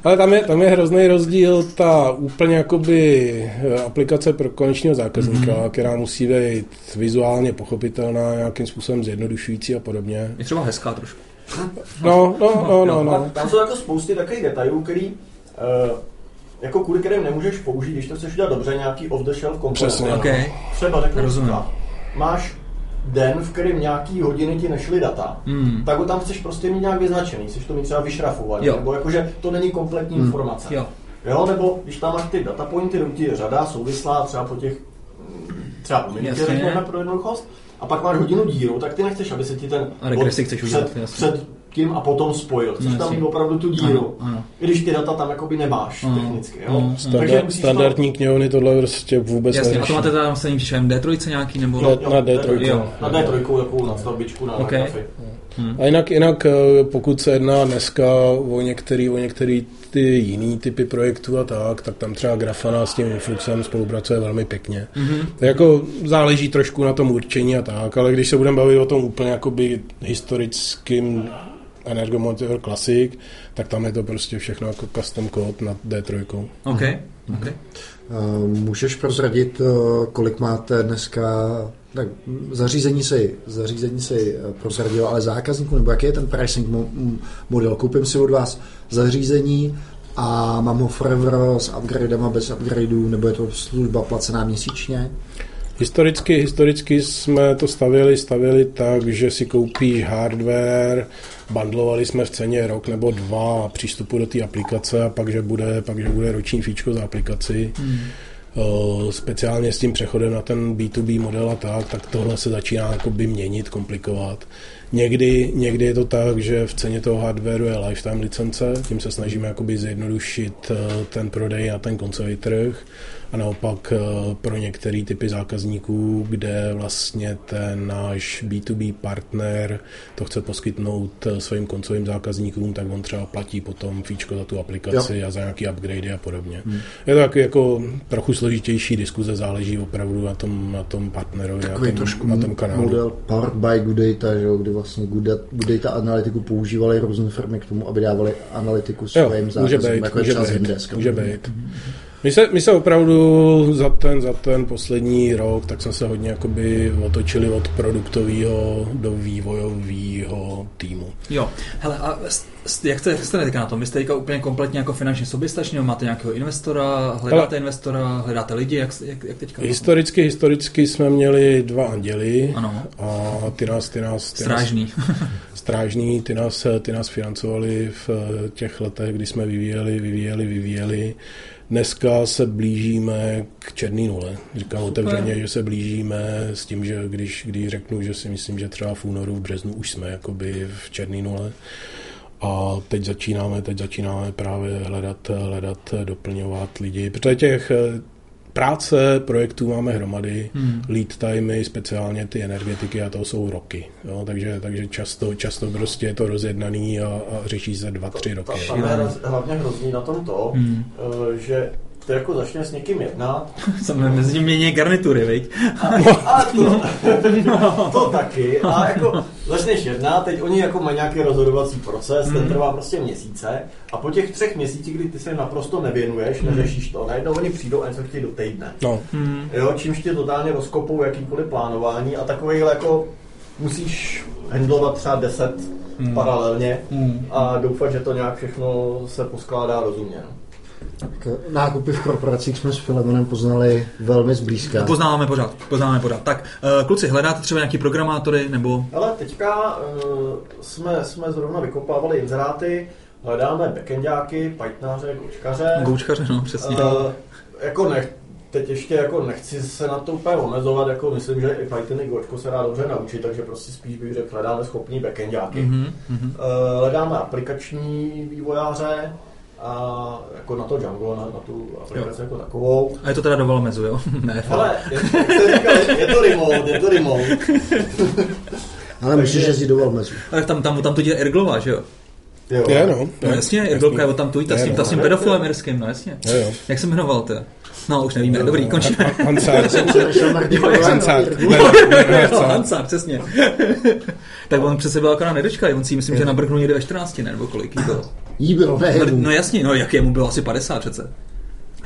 Ale tam je, tam je hrozný rozdíl ta úplně jakoby eh, aplikace pro konečního zákazníka, mm-hmm. která musí být vizuálně pochopitelná, nějakým způsobem zjednodušující a podobně. Je třeba hezká trošku. No, no, no, no, no. tam jsou jako spousty takových detailů, který uh, jako kvůli kterým nemůžeš použít, když to chceš udělat dobře, nějaký off-the-shelf komponent. Přesně. OK. Třeba řeknu Rozumím. příklad. Máš den, v kterém nějaký hodiny ti nešly data, Hmm. tak ho tam chceš prostě mít nějak vyznačený, chceš to mít třeba vyšrafovaný, Jo. nebo jakože to není kompletní Hmm. informace. Jo. Jo, nebo když tam máš ty data pointy, ti řada souvislá třeba po těch třeba po minutě, řekněme pro jednoduchost, a pak máš hodinu díru, tak ty nechceš, aby se ti ten regresi chceš před, udělat, jasně. před tím a potom spojil. Chceš No, tam mít opravdu tu díru. Ano, ano. I když ty data tam jakoby nemáš Ano, technicky. Jo? ano, Standard, musíš standardní knihovny tohle prostě vůbec Jasně, a neřeší. to máte tam stejný přišel D3 nějaký, nebo... Ne. Jo, na D3. Jo. Na D3 takovou nadstavbičku na, Ok. na grafy. A jinak, jinak, eh, pokud se jedná dneska o některý, o některý ty jiný typy projektů a tak, tak tam třeba Grafana s tím Influxem spolupracuje velmi pěkně. Mhm. To jako záleží trošku na tom určení a tak, ale když se budeme bavit o tom úplně jakoby historickým Energo Monitor Classic, tak tam je to prostě všechno jako custom code na D3. OK, OK. Eh, Můžeš prozradit, eh, kolik máte dneska tak zařízení si, zařízení si eh, prozradil, ale zákazníků, nebo jaký je ten pricing model? Koupím si od vás zařízení a mám ho forever s upgradem a bez upgradeů, nebo je to služba placená měsíčně? Historicky, historicky jsme to stavili, stavili tak, že si koupíš hardware, bandlovali jsme v ceně rok nebo dva přístupu do té aplikace a pak, že bude, pak, že bude roční fíčko za aplikaci. Hmm. uh, speciálně s tím přechodem na ten B2B model a tak, tak tohle se začíná jakoby měnit, komplikovat. Někdy, někdy je to tak, že v ceně toho hardwareu je lifetime licence, tím se snažíme jakoby zjednodušit ten prodej na ten koncový trh a naopak eh, pro některé typy zákazníků, kde vlastně ten náš B2B partner to chce poskytnout eh, svým koncovým zákazníkům, tak on třeba platí potom fíčko za tu aplikaci jo. a za nějaký upgrade a podobně. Hmm. Je to taky jako trochu složitější diskuze, záleží opravdu na tom, na tom partnerovi Takový a tom, trošku na tom kanálu. model powered by Good Data, že jo, kdy vlastně Good Data, Good Data analytiku používali různé firmy k tomu, aby dávali analytiku svým zákazníkům, jako může být, může být. My se, my se opravdu za ten, za ten poslední rok, tak jsme se hodně jakoby otočili od produktového do vývojového týmu. Jo, hele, a jak jste, jak jste teďka na tom? Vy jste teďka úplně kompletně jako finančně soběstační, máte nějakého investora, hledáte hele, investora, hledáte lidi, jak, jak, jak teďka? Historicky, historicky jsme měli dva anděli ano. a ty nás, ty nás, ty Strážný. Nás, strážný, ty nás, ty nás financovali v těch letech, kdy jsme vyvíjeli, vyvíjeli, vyvíjeli. Dneska se blížíme k černý nule. Říkám Super. otevřeně, že se blížíme s tím, že když, když řeknu, že si myslím, že třeba v únoru, v březnu už jsme jakoby v černý nule. A teď začínáme, teď začínáme právě hledat, hledat, doplňovat lidi, protože těch práce projektů máme hromady, hmm. lead timey, speciálně ty energetiky a to jsou roky. Jo? Takže, takže často, často prostě je to rozjednaný a, a řeší se dva, tři roky. Tam je hlavně hrozný na tom to, hmm. Eh, že to jako začne s někým jednat. Samozřejmě mezi nimi mění garnitury, viď? A, a to, no. to taky. A jako začneš jednat, teď oni jako mají nějaký rozhodovací proces, mm. ten hmm. trvá prostě měsíce. A po těch třech měsících, kdy ty se naprosto nevěnuješ, mm. neřešíš to, najednou oni přijdou a něco chtějí do týdne. No. Mm. Jo, čímž tě totálně rozkopou jakýkoliv plánování a takovýhle jako musíš handlovat třeba 10 mm. paralelně mm. a doufat, že to nějak všechno se poskládá rozumně. No. Tak nákupy v korporacích jsme s Filemonem poznali velmi zblízka. Poznáváme pořád, poznáváme pořád. Tak, uh, kluci, hledáte třeba nějaký programátory nebo... Ale teďka uh, jsme, jsme zrovna vykopávali inzeráty, hledáme backendáky, Pythonáře, goučkaře. Goučkaře, no, přesně. Uh, jako nech, teď ještě jako nechci se na to úplně omezovat, jako myslím, že i Python i Gočko se dá dobře naučit, takže prostě spíš bych řekl, hledáme schopný backendáky. Mm-hmm. Uh, hledáme aplikační vývojáře, a jako na to Django, na, na tu aplikaci jo. jako takovou. A je to teda do Valmezu, jo? ne, Ale je, říkal, je to remote, je to remote. Ale musíš jezdit do Valmezu. Ale tam, tam, tam to dělá Erglová, že jo? Jo. Je, no. No jasně, Erglovka je tam tu, ta s tím, ta s tím pedofilem irským, no jasně. Je, jo. Jak se jmenoval to? No, už nevíme, dobrý, končíme. Hansár. Hansár. Hansár, přesně. tak on přece byl akorát nedočkal, on si myslím, že nabrknul někde ve 14, ne, nebo kolik jí bylo. Jí bylo, ne, no, no jasně, no jak jemu bylo asi 50 přece.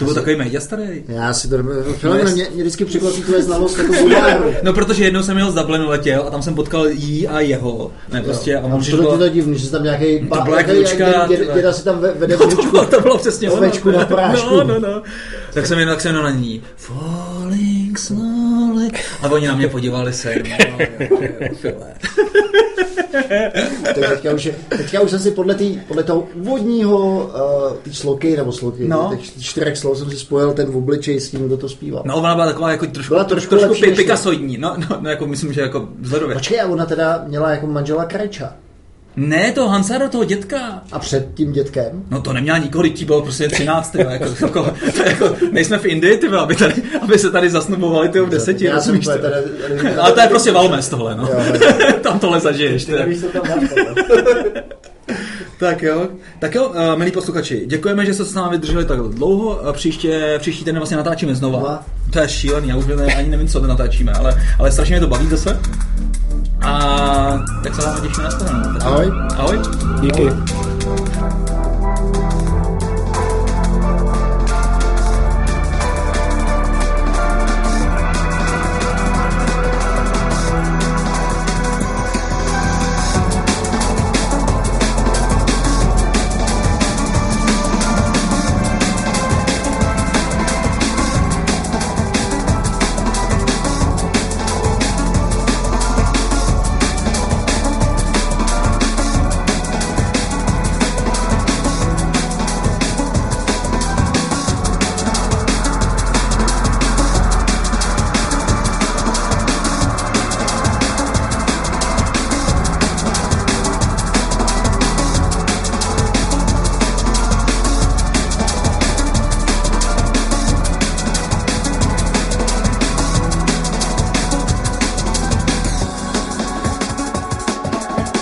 To byl takový média starý. Já si to film, no, mě, mě, vždycky překvapí tvoje znalost jako bulváru. No protože jednou jsem jel z Dublinu letěl a tam jsem potkal jí a jeho. Ne, prostě. A můžeš to bylo divný, že tam nějaký to byla klučka, děda si tam vede no, to, bylo, to bylo přesně ono. Ovečku na prášku. No, no, no. Tak jsem jen tak jsem na ní. Falling slowly. A oni na mě podívali se. tak teďka už, teďka už jsem si podle, tý, podle toho úvodního uh, ty sloky, nebo sloky, no. těch čtyřech slov jsem si spojil ten v obličej s tím, kdo to zpíval. No, ona byla taková jako trošku, byla trošku, trošku pikasoidní. No, no, no, jako myslím, že jako vzhledově. Počkej, a ona teda měla jako manžela Krajča. Ne, toho Hansara, toho dětka. A před tím dětkem? No to neměla nikoho, ti bylo prostě 13, tyba, jako, jako, jako, nejsme v Indii, tyba, aby, tady, aby se tady zasnubovali ty v deseti. Já jsem tady, tady, Ale to je prostě Valmes tohle, no. Jo, tam tohle zažiješ. Ty tak jo, tak jo, uh, milí posluchači, děkujeme, že jste se s námi vydrželi tak dlouho. Příště, příští den vlastně natáčíme znova. To je šílený, já už ne, ani nevím, co natáčíme, ale, ale strašně mě to baví zase. A tak se vám těšíme na stranu. Ahoj. Ahoj. Díky. Ahoj.